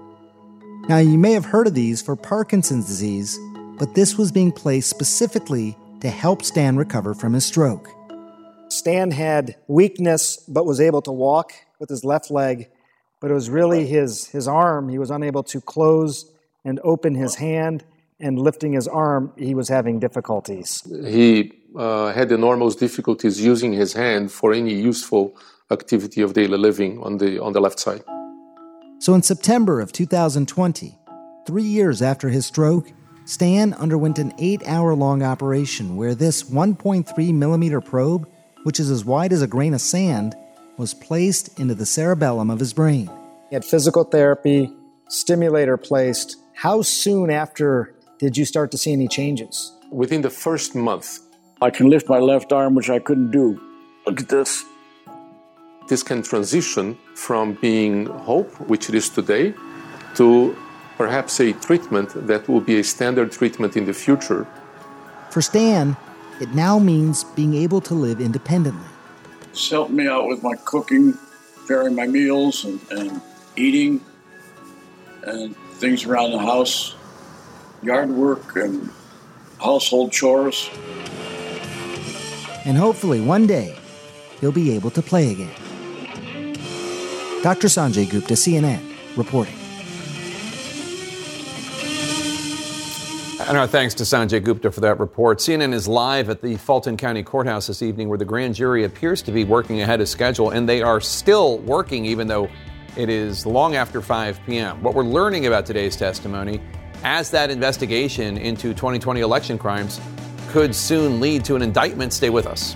Now, you may have heard of these for Parkinson's disease, but this was being placed specifically to help Stan recover from his stroke. Stan had weakness but was able to walk with his left leg, but it was really his, his arm. He was unable to close and open his hand, and lifting his arm, he was having difficulties. He uh, had enormous difficulties using his hand for any useful activity of daily living on the, on the left side. So in September of 2020, three years after his stroke, Stan underwent an eight hour long operation where this 1.3 millimeter probe, which is as wide as a grain of sand, was placed into the cerebellum of his brain. He had physical therapy, stimulator placed. How soon after did you start to see any changes? Within the first month. I can lift my left arm, which I couldn't do. Look at this. This can transition from being hope, which it is today, to perhaps a treatment that will be a standard treatment in the future. For Stan, it now means being able to live independently. It's helped me out with my cooking, preparing my meals, and, and eating, and things around the house, yard work, and household chores. And hopefully one day, he'll be able to play again. Dr. Sanjay Gupta, CNN, reporting. And our thanks to Sanjay Gupta for that report. CNN is live at the Fulton County Courthouse this evening where the grand jury appears to be working ahead of schedule, and they are still working even though it is long after 5 p.m. What we're learning about today's testimony as that investigation into 2020 election crimes could soon lead to an indictment. Stay with us.